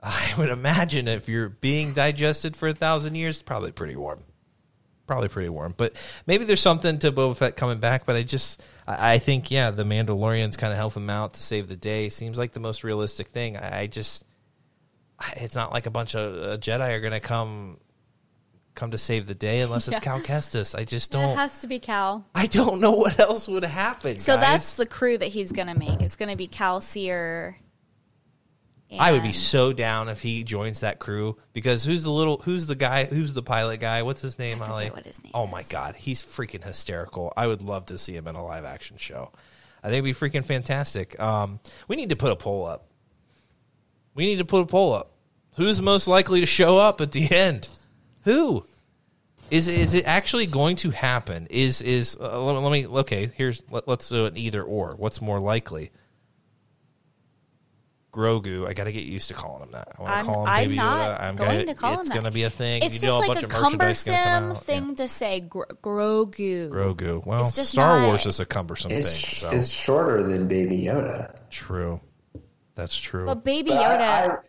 I would imagine if you're being digested for a thousand years, probably pretty warm. Probably pretty warm, but maybe there's something to Boba Fett coming back. But I just, I think, yeah, the Mandalorians kind of help him out to save the day. Seems like the most realistic thing. I I just, it's not like a bunch of uh, Jedi are going to come, come to save the day unless it's Yeah. Cal Kestis. I just don't, It has to be Cal. I don't know what else would happen. So guys. that's the crew that he's going to make. It's going to be Cal Cere. I would be so down if he joins that crew because who's the little who's the guy who's the pilot guy? What's his name, Holly? what his name oh my god, he's freaking hysterical. I would love to see him in a live action show. I think it'd be freaking fantastic. Um, we need to put a poll up. We need to put a poll up. Who's most likely to show up at the end? Who? Is is it actually going to happen? Is is uh, let, me- let me okay? Here's let, let's do an either or. What's more likely? Grogu. I got to get used to calling him that. I want to call him I'm Baby not Yoda. I'm going gonna, to call him that. It's going to be a thing. It's you just know, a like bunch a of merchandise gonna come cumbersome out. thing to say. Gr- Grogu. Grogu. Well, It's just Star not- Wars is a cumbersome It's thing. So it's shorter than Baby Yoda. true. That's true. But Baby But Yoda.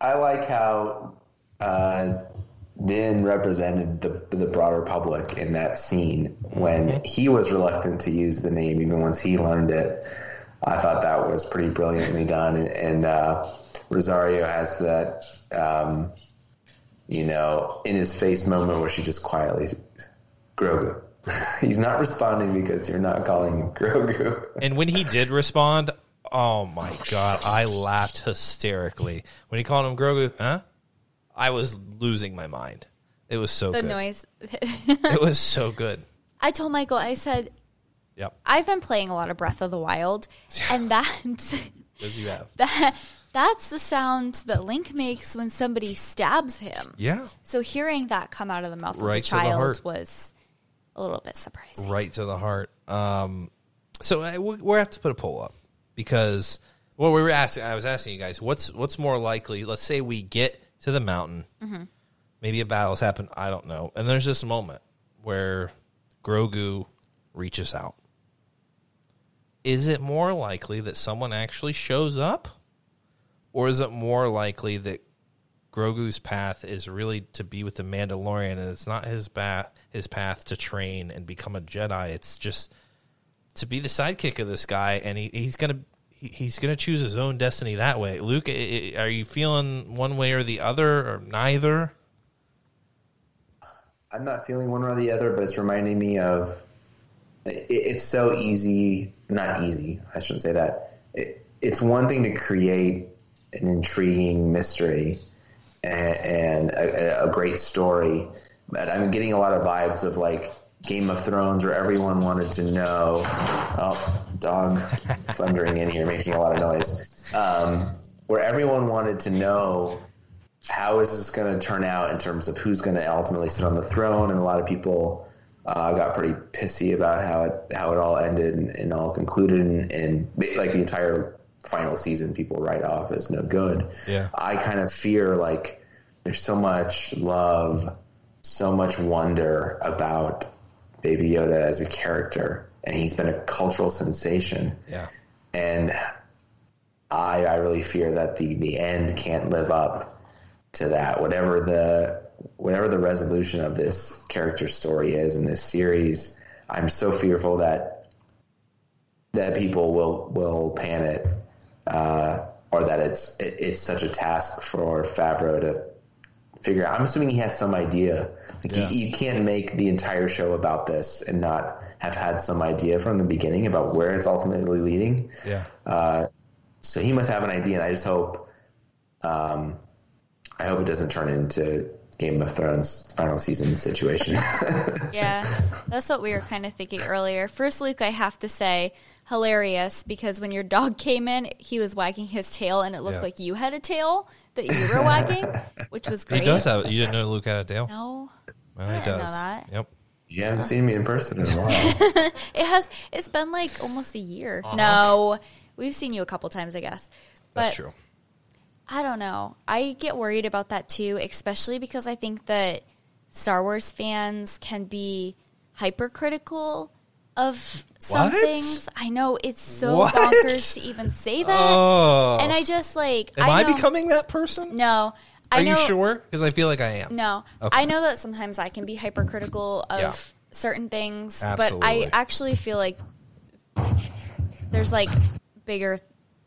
I, I, I like how uh, Din represented the the broader public in that scene when Mm-hmm. he was reluctant to use the name, even once he learned it. I thought that was pretty brilliantly done, and, and uh, Rosario has that, um, you know, in his face moment where she just quietly, Grogu. He's not responding because you're not calling him Grogu. And when he did respond, oh my god, I laughed hysterically when he called him Grogu. Huh? I was losing my mind. It was so the good. noise. It was so good. I told Michael, I said, Yep, I've been playing a lot of Breath of the Wild, and that's as you have. that that's the sound that Link makes when somebody stabs him. Yeah, So hearing that come out of the mouth Right of the the child heart. was a little bit surprising. right to the heart. Um, so I, we we have to put a poll up because well, we were asking. I was asking you guys, what's what's more likely? Let's say we get to the mountain, Mm-hmm. maybe a battle's happened. I don't know, and there's this moment where Grogu reaches out. Is it more likely that someone actually shows up? Or is it more likely that Grogu's path is really to be with the Mandalorian and it's not his path his path to train and become a Jedi. It's just to be the sidekick of this guy and he, he's gonna he's gonna choose his own destiny that way. Luke, are you feeling one way or the other or neither? I'm not feeling one or the other, but it's reminding me of. It's so easy, not easy. I shouldn't say that. It, it's one thing to create an intriguing mystery and, and a, a great story, but I'm getting a lot of vibes of like Game of Thrones, where everyone wanted to know. Oh, dog thundering in here, making a lot of noise. Um, where everyone wanted to know how is this going to turn out in terms of who's going to ultimately sit on the throne? And a lot of people uh, got pretty pissy about how it how it all ended and, and all concluded, and, and like the entire final season, people write off as no good. Yeah. I kind of fear like there's so much love, so much wonder about Baby Yoda as a character, and he's been a cultural sensation Yeah. and I I really fear that the the end can't live up to that. Whatever the whatever the resolution of this character story is in this series, I'm so fearful that that people will will pan it, uh, or that it's it, it's such a task for Favreau to figure out. I'm assuming he has some idea. Like Yeah. you, you can't make the entire show about this and not have had some idea from the beginning about where it's ultimately leading. Yeah. Uh, so he must have an idea, and I just hope, um, I hope it doesn't turn into Game of Thrones final season situation. Yeah, that's what we were kind of thinking earlier. First, Luke, I have to say, hilarious because when your dog came in, he was wagging his tail, and it looked Yeah. like you had a tail that you were wagging, which was great. He does have you didn't know Luke had a tail? No, Well, I he didn't does. know that. Yep. you haven't seen me in person in a while. it has. It's been like almost a year. Uh-huh. No, we've seen you a couple times, I guess. But That's true. I don't know. I get worried about that too, especially because I think that Star Wars fans can be hypercritical of some What? things. I know it's so What? bonkers to even say that. Oh. And I just like Am I, know, becoming that person? No. Are I know, you sure? Because I feel like I am. No. Okay. I know that sometimes I can be hypercritical of Yeah. certain things, but I actually feel like there's like bigger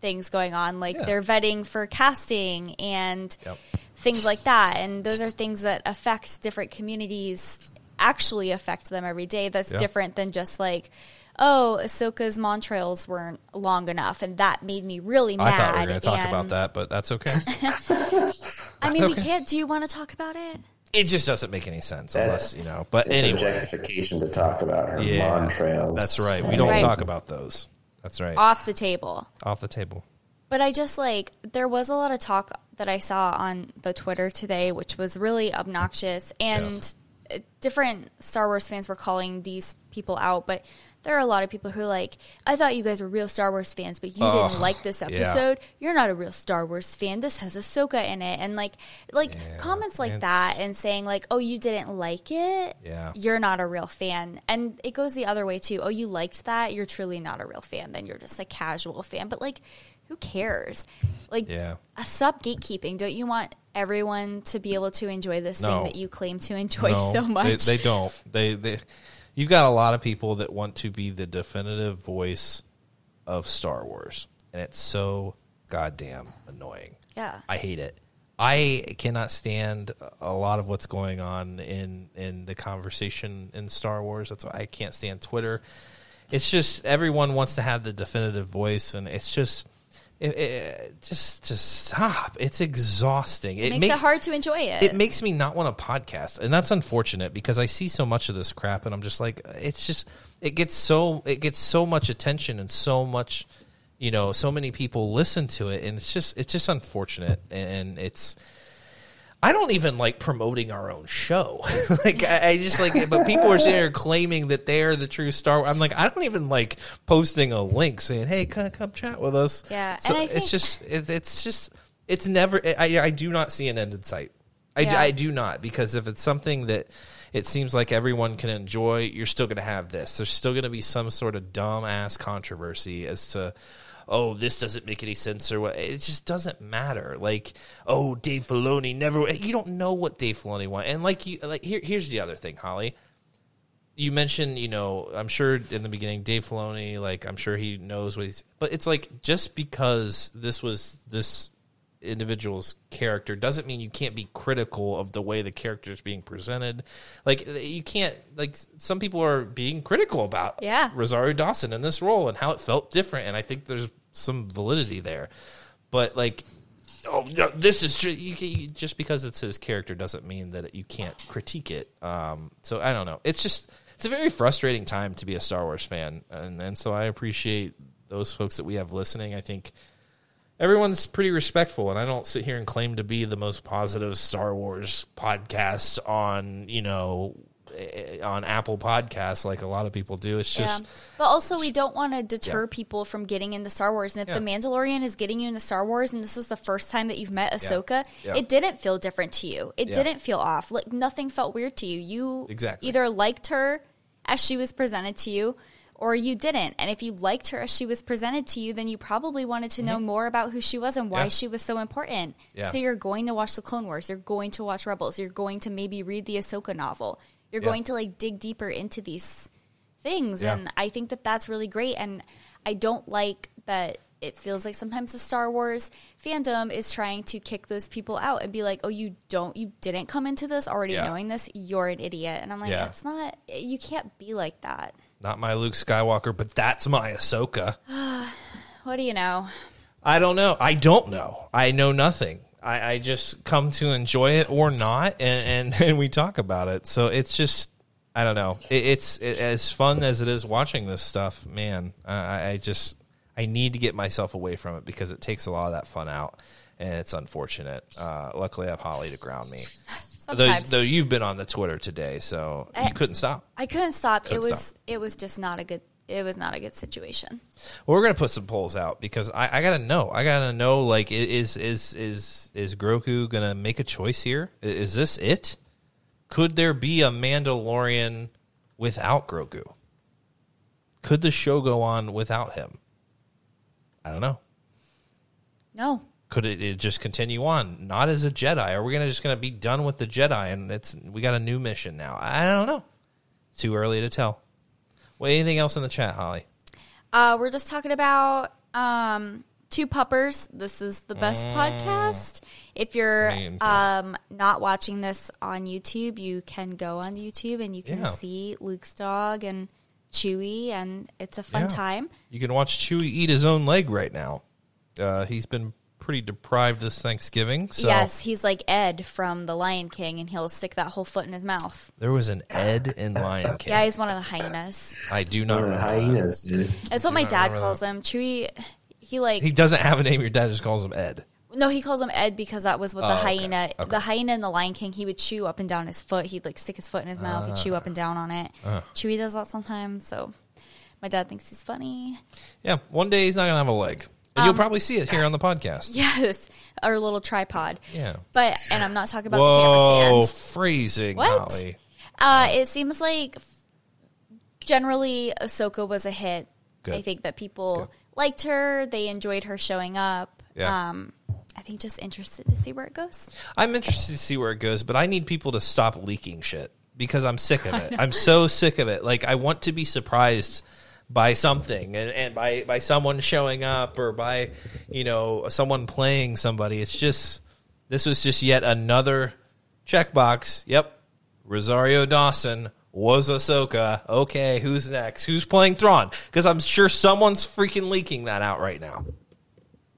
things going on. Like Yeah. they're vetting for casting and Yep. things like that. And those are things that affect different communities, actually affect them every day. That's Yeah. different than just like, oh, Ahsoka's Montrals weren't long enough, and that made me really mad. I thought we were going to talk and- about that, but that's okay. I mean, we can't. Do you want to talk about it? it just doesn't make any sense unless you know. But It's anyway, objectification to talk about her yeah, Montrals. That's right. we don't right. talk about those. That's right. Off the table. Off the table. But I just like there was a lot of talk that I saw on the Twitter today, which was really obnoxious, and uh different Star Wars fans were calling these people out. But there are a lot of people who are like, I thought you guys were real Star Wars fans, but you Ugh, didn't like this yeah. episode. You're not a real Star Wars fan. This has Ahsoka in it, and like, like Yeah, comments like that, and saying like, oh, you didn't like it. Yeah. you're not a real fan. And it goes the other way too. Oh, you liked that. You're truly not a real fan. Then you're just a casual fan. But like, who cares? Like, Yeah. uh, stop gatekeeping. Don't you want everyone to be able to enjoy this No. thing that you claim to enjoy No, so much? They, they don't. They they. You've got a lot of people that want to be the definitive voice of Star Wars, and it's so goddamn annoying. yeah. I hate it. I cannot stand a lot of what's going on in in the conversation in Star Wars. That's why I can't stand Twitter. It's just everyone wants to have the definitive voice, and it's just. It, it, just just stop. It's exhausting. It makes, it hard to enjoy it. it makes me not want to podcast and that's unfortunate because i see so much of this crap and i'm just like it's just it gets so it gets so much attention and so much you know so many people listen to it and it's just it's just unfortunate and it's I don't even like promoting our own show. like I, I just like, but people are sitting there claiming that they're the true Star. I'm like, I don't even like posting a link saying, "Hey, come, come chat with us." Yeah, so and I it's just, it, it's just, it's never. I, I do not see an end in sight. I, Yeah. I do not because if it's something that it seems like everyone can enjoy, you're still going to have this. There's still going to be some sort of dumb ass controversy as to, oh, this doesn't make any sense or what. It just doesn't matter. Like, oh, Dave Filoni never. You don't know what Dave Filoni want. And like you, like here, here's the other thing, Holly. You mentioned, you know, I'm sure in the beginning, Dave Filoni, like I'm sure he knows what he's. But it's like just because this was this individual's character doesn't mean you can't be critical of the way the character is being presented. Like you can't like some people are being critical about Yeah. Rosario Dawson in this role and how it felt different and I think there's some validity there. But like oh no, this is true. You, you, just because it's his character doesn't mean that you can't critique it. Um so I don't know. It's just it's a very frustrating time to be a Star Wars fan and and so I appreciate those folks that we have listening. I think everyone's pretty respectful and i don't sit here and claim to be the most positive star wars podcast on you know on apple podcasts like a lot of people do it's just yeah. But also, we don't want to deter people from getting into Star Wars. And if The Mandalorian is getting you into Star Wars, and this is the first time that you've met Ahsoka, Yeah. it didn't feel different to you. It Yeah. didn't feel off. Like nothing felt weird to you. You Exactly. either liked her as she was presented to you, or you didn't. And if you liked her as she was presented to you, then you probably wanted to know more about who she was and why Mm-hmm. Yeah. she was so important. Yeah. So you're going to watch the Clone Wars. You're going to watch Rebels. You're going to maybe read the Ahsoka novel. You're Yeah. going to like dig deeper into these things Yeah. and i think that that's really great and i don't like that it feels like sometimes the star wars fandom is trying to kick those people out and be like oh you don't you didn't come into this already Yeah. knowing this you're an idiot and i'm like Yeah. it's not you can't be like that not my luke skywalker but that's my ahsoka what do you know i don't know i don't know i know nothing I, I just come to enjoy it or not, and, and, and we talk about it. So it's just, I don't know. It, it's it, as fun as it is watching this stuff, man. I, I just, I need to get myself away from it because it takes a lot of that fun out, and it's unfortunate. Uh, luckily, I have Holly to ground me. Though, though you've been on the Twitter today, so you couldn't stop. i couldn't stop it Couldn't was stop. it was just not a good it was not a good situation Well, we're gonna put some polls out because I, I gotta know. I gotta know. Like, is is is is Grogu gonna make a choice here? Is this it? Could there be a Mandalorian without Grogu? Could the show go on without him? I don't know. no Could it, it just continue on, not as a Jedi? Are we gonna just gonna be done with the Jedi and it's we got a new mission now? I don't know. Too early to tell. Well, anything else in the chat, Holly? Uh, we're just talking about um, two puppers. This is the best podcast. If you're Mm. Um, not watching this on YouTube, you can go on YouTube and you can Yeah. see Luke's dog and Chewy, and it's a fun Yeah. time. You can watch Chewy eat his own leg right now. Uh, he's been pretty deprived this Thanksgiving. So Yes, he's like Ed from The Lion King, and he'll stick that whole foot in his mouth. there was an Ed in Lion King. Yeah, he's one of the hyenas. I do not One of the remember. that. hyenas, dude. That's what my dad remember calls him. Chewy, he like He doesn't have a name. Your dad just calls him Ed. No, he calls him Ed because that was what the Oh, okay. hyena, Okay. the hyena in the Lion King, he would chew up and down his foot. He'd like stick his foot in his mouth and chew up and down on it. Uh. Chewy does that sometimes, so my dad thinks he's funny. Yeah, one day he's not gonna have a leg, and Um, you'll probably see it here on the podcast. Yes, our little tripod. Yeah. But and I'm not talking about the Whoa, camera stand. phrasing, What? Holly. Uh, it seems like generally Ahsoka was a hit. Good. I think that people liked her. They enjoyed her showing up. Yeah. Um, I think just interested to see where it goes. I'm interested to see where it goes, but I need people to stop leaking shit because I'm sick of it. I'm so sick of it. Like I want to be surprised by something and, and by by someone showing up or by you know someone playing somebody. It's just this was just yet another checkbox. Yep, Rosario Dawson was Ahsoka. Okay, who's next? Who's playing Thrawn? Because I'm sure someone's freaking leaking that out right now.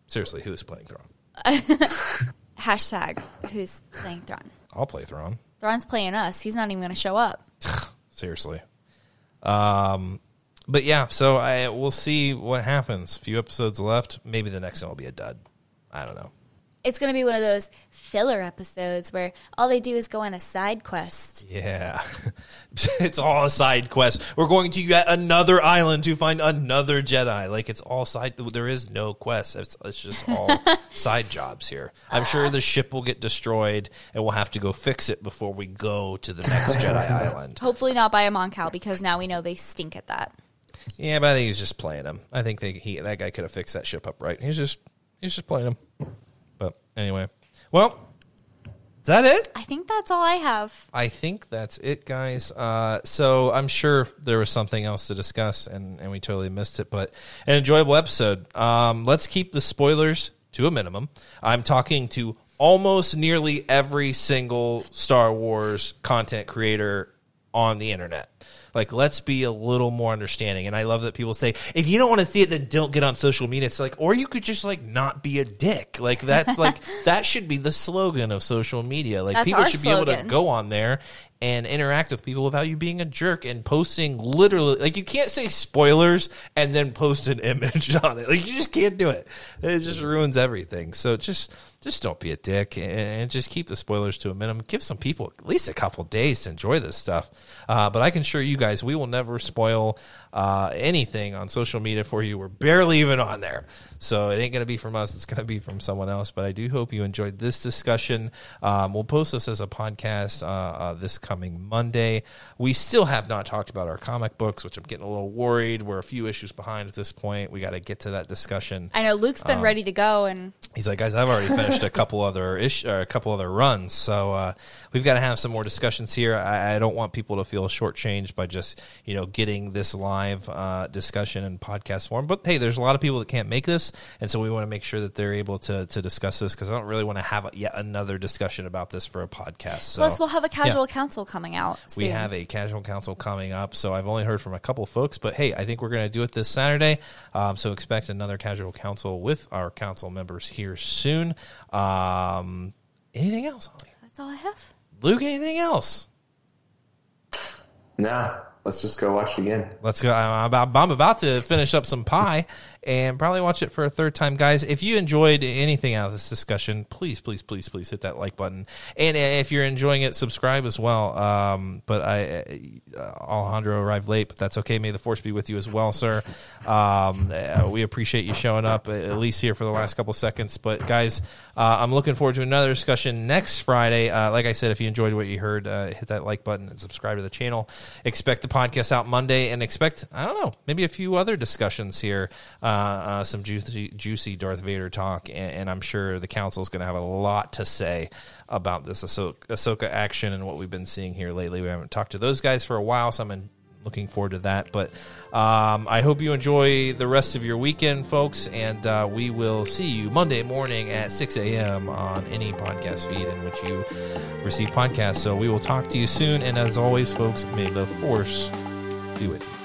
Seriously, who's playing Thrawn? Hashtag who's playing Thrawn. I'll play Thrawn. Thrawn's playing us. He's not even going to show up. seriously. Um, but yeah, so I we'll see what happens. A few episodes left. Maybe the next one will be a dud. I don't know. it's going to be one of those filler episodes where all they do is go on a side quest. Yeah. it's all a side quest. We're going to yet another island to find another Jedi. Like it's all side there is no quest. It's it's just all side jobs here. I'm sure the ship will get destroyed and we'll have to go fix it before we go to the next Jedi island. Hopefully not by a Mon Cal because now we know they stink at that. Yeah, but I think he's just playing him. I think they, he that guy could have fixed that ship up right. He's just he's just playing him. But anyway, well, is that it? I think that's all I have. I think that's it, guys. Uh, so I'm sure there was something else to discuss, and, and we totally missed it, but an enjoyable episode. Um, let's keep the spoilers to a minimum. I'm talking to almost nearly every single Star Wars content creator on the internet. Like, let's be a little more understanding. And I love that people say, if you don't want to see it, then don't get on social media. It's like, or you could just like not be a dick. Like that's like that should be the slogan of social media. Like That's people should be able to go on there and interact with people without you being a jerk and posting literally like you can't say spoilers and then post an image on it. Like you just can't do it. It just ruins everything. So just just don't be a dick and, just keep the spoilers to a minimum. Give some people at least a couple days to enjoy this stuff. Uh, but I can assure you guys, we will never spoil uh, anything on social media for you. We're barely even on there. So it ain't going to be from us. It's going to be from someone else. But I do hope you enjoyed this discussion. Um, we'll post this as a podcast uh, uh, this coming Monday. We still have not talked about our comic books, which I'm getting a little worried. We're a few issues behind at this point. We got to get to that discussion. I know Luke's been ready to go, and He's like, guys, I've already finished a couple other ish, a couple other runs, so uh, we've got to have some more discussions here. I, I don't want people to feel shortchanged by just you know getting this live uh, discussion and podcast form. But hey, there's a lot of people that can't make this, and so we want to make sure that they're able to to discuss this because I don't really want to have yet another discussion about this for a podcast. So, plus we'll have a casual yeah. council coming out. We have a casual council coming up, so I've only heard from a couple folks, but hey, I think we're going to do it this Saturday. Um, so expect another casual council with our council members here soon. Um, anything else, Holly? That's all I have. Luke? Anything else? No, let's just go watch it again. Let's go. I'm about, I'm about to finish up some pie and probably watch it for a third time, guys. If you enjoyed anything out of this discussion, please, please, please, please hit that like button. And if you're enjoying it, subscribe as well. Um, but I, uh, Alejandro arrived late, but that's okay. May the force be with you as well, sir. Um, uh, we appreciate you showing up uh, at least here for the last couple seconds. But guys, uh, I'm looking forward to another discussion next Friday. Uh, like I said, if you enjoyed what you heard, uh, hit that like button and subscribe to the channel. Expect the podcast out Monday, and expect I don't know maybe a few other discussions here. Uh, uh, some juicy, juicy Darth Vader talk, and, and I'm sure the council is going to have a lot to say about this Ahsoka, Ahsoka action and what we've been seeing here lately. We haven't talked to those guys for a while, so I'm in, looking forward to that. But um, I hope you enjoy the rest of your weekend, folks, and uh, we will see you Monday morning at 6 a.m. on any podcast feed in which you receive podcasts. So we will talk to you soon, and as always, folks, may the force do it.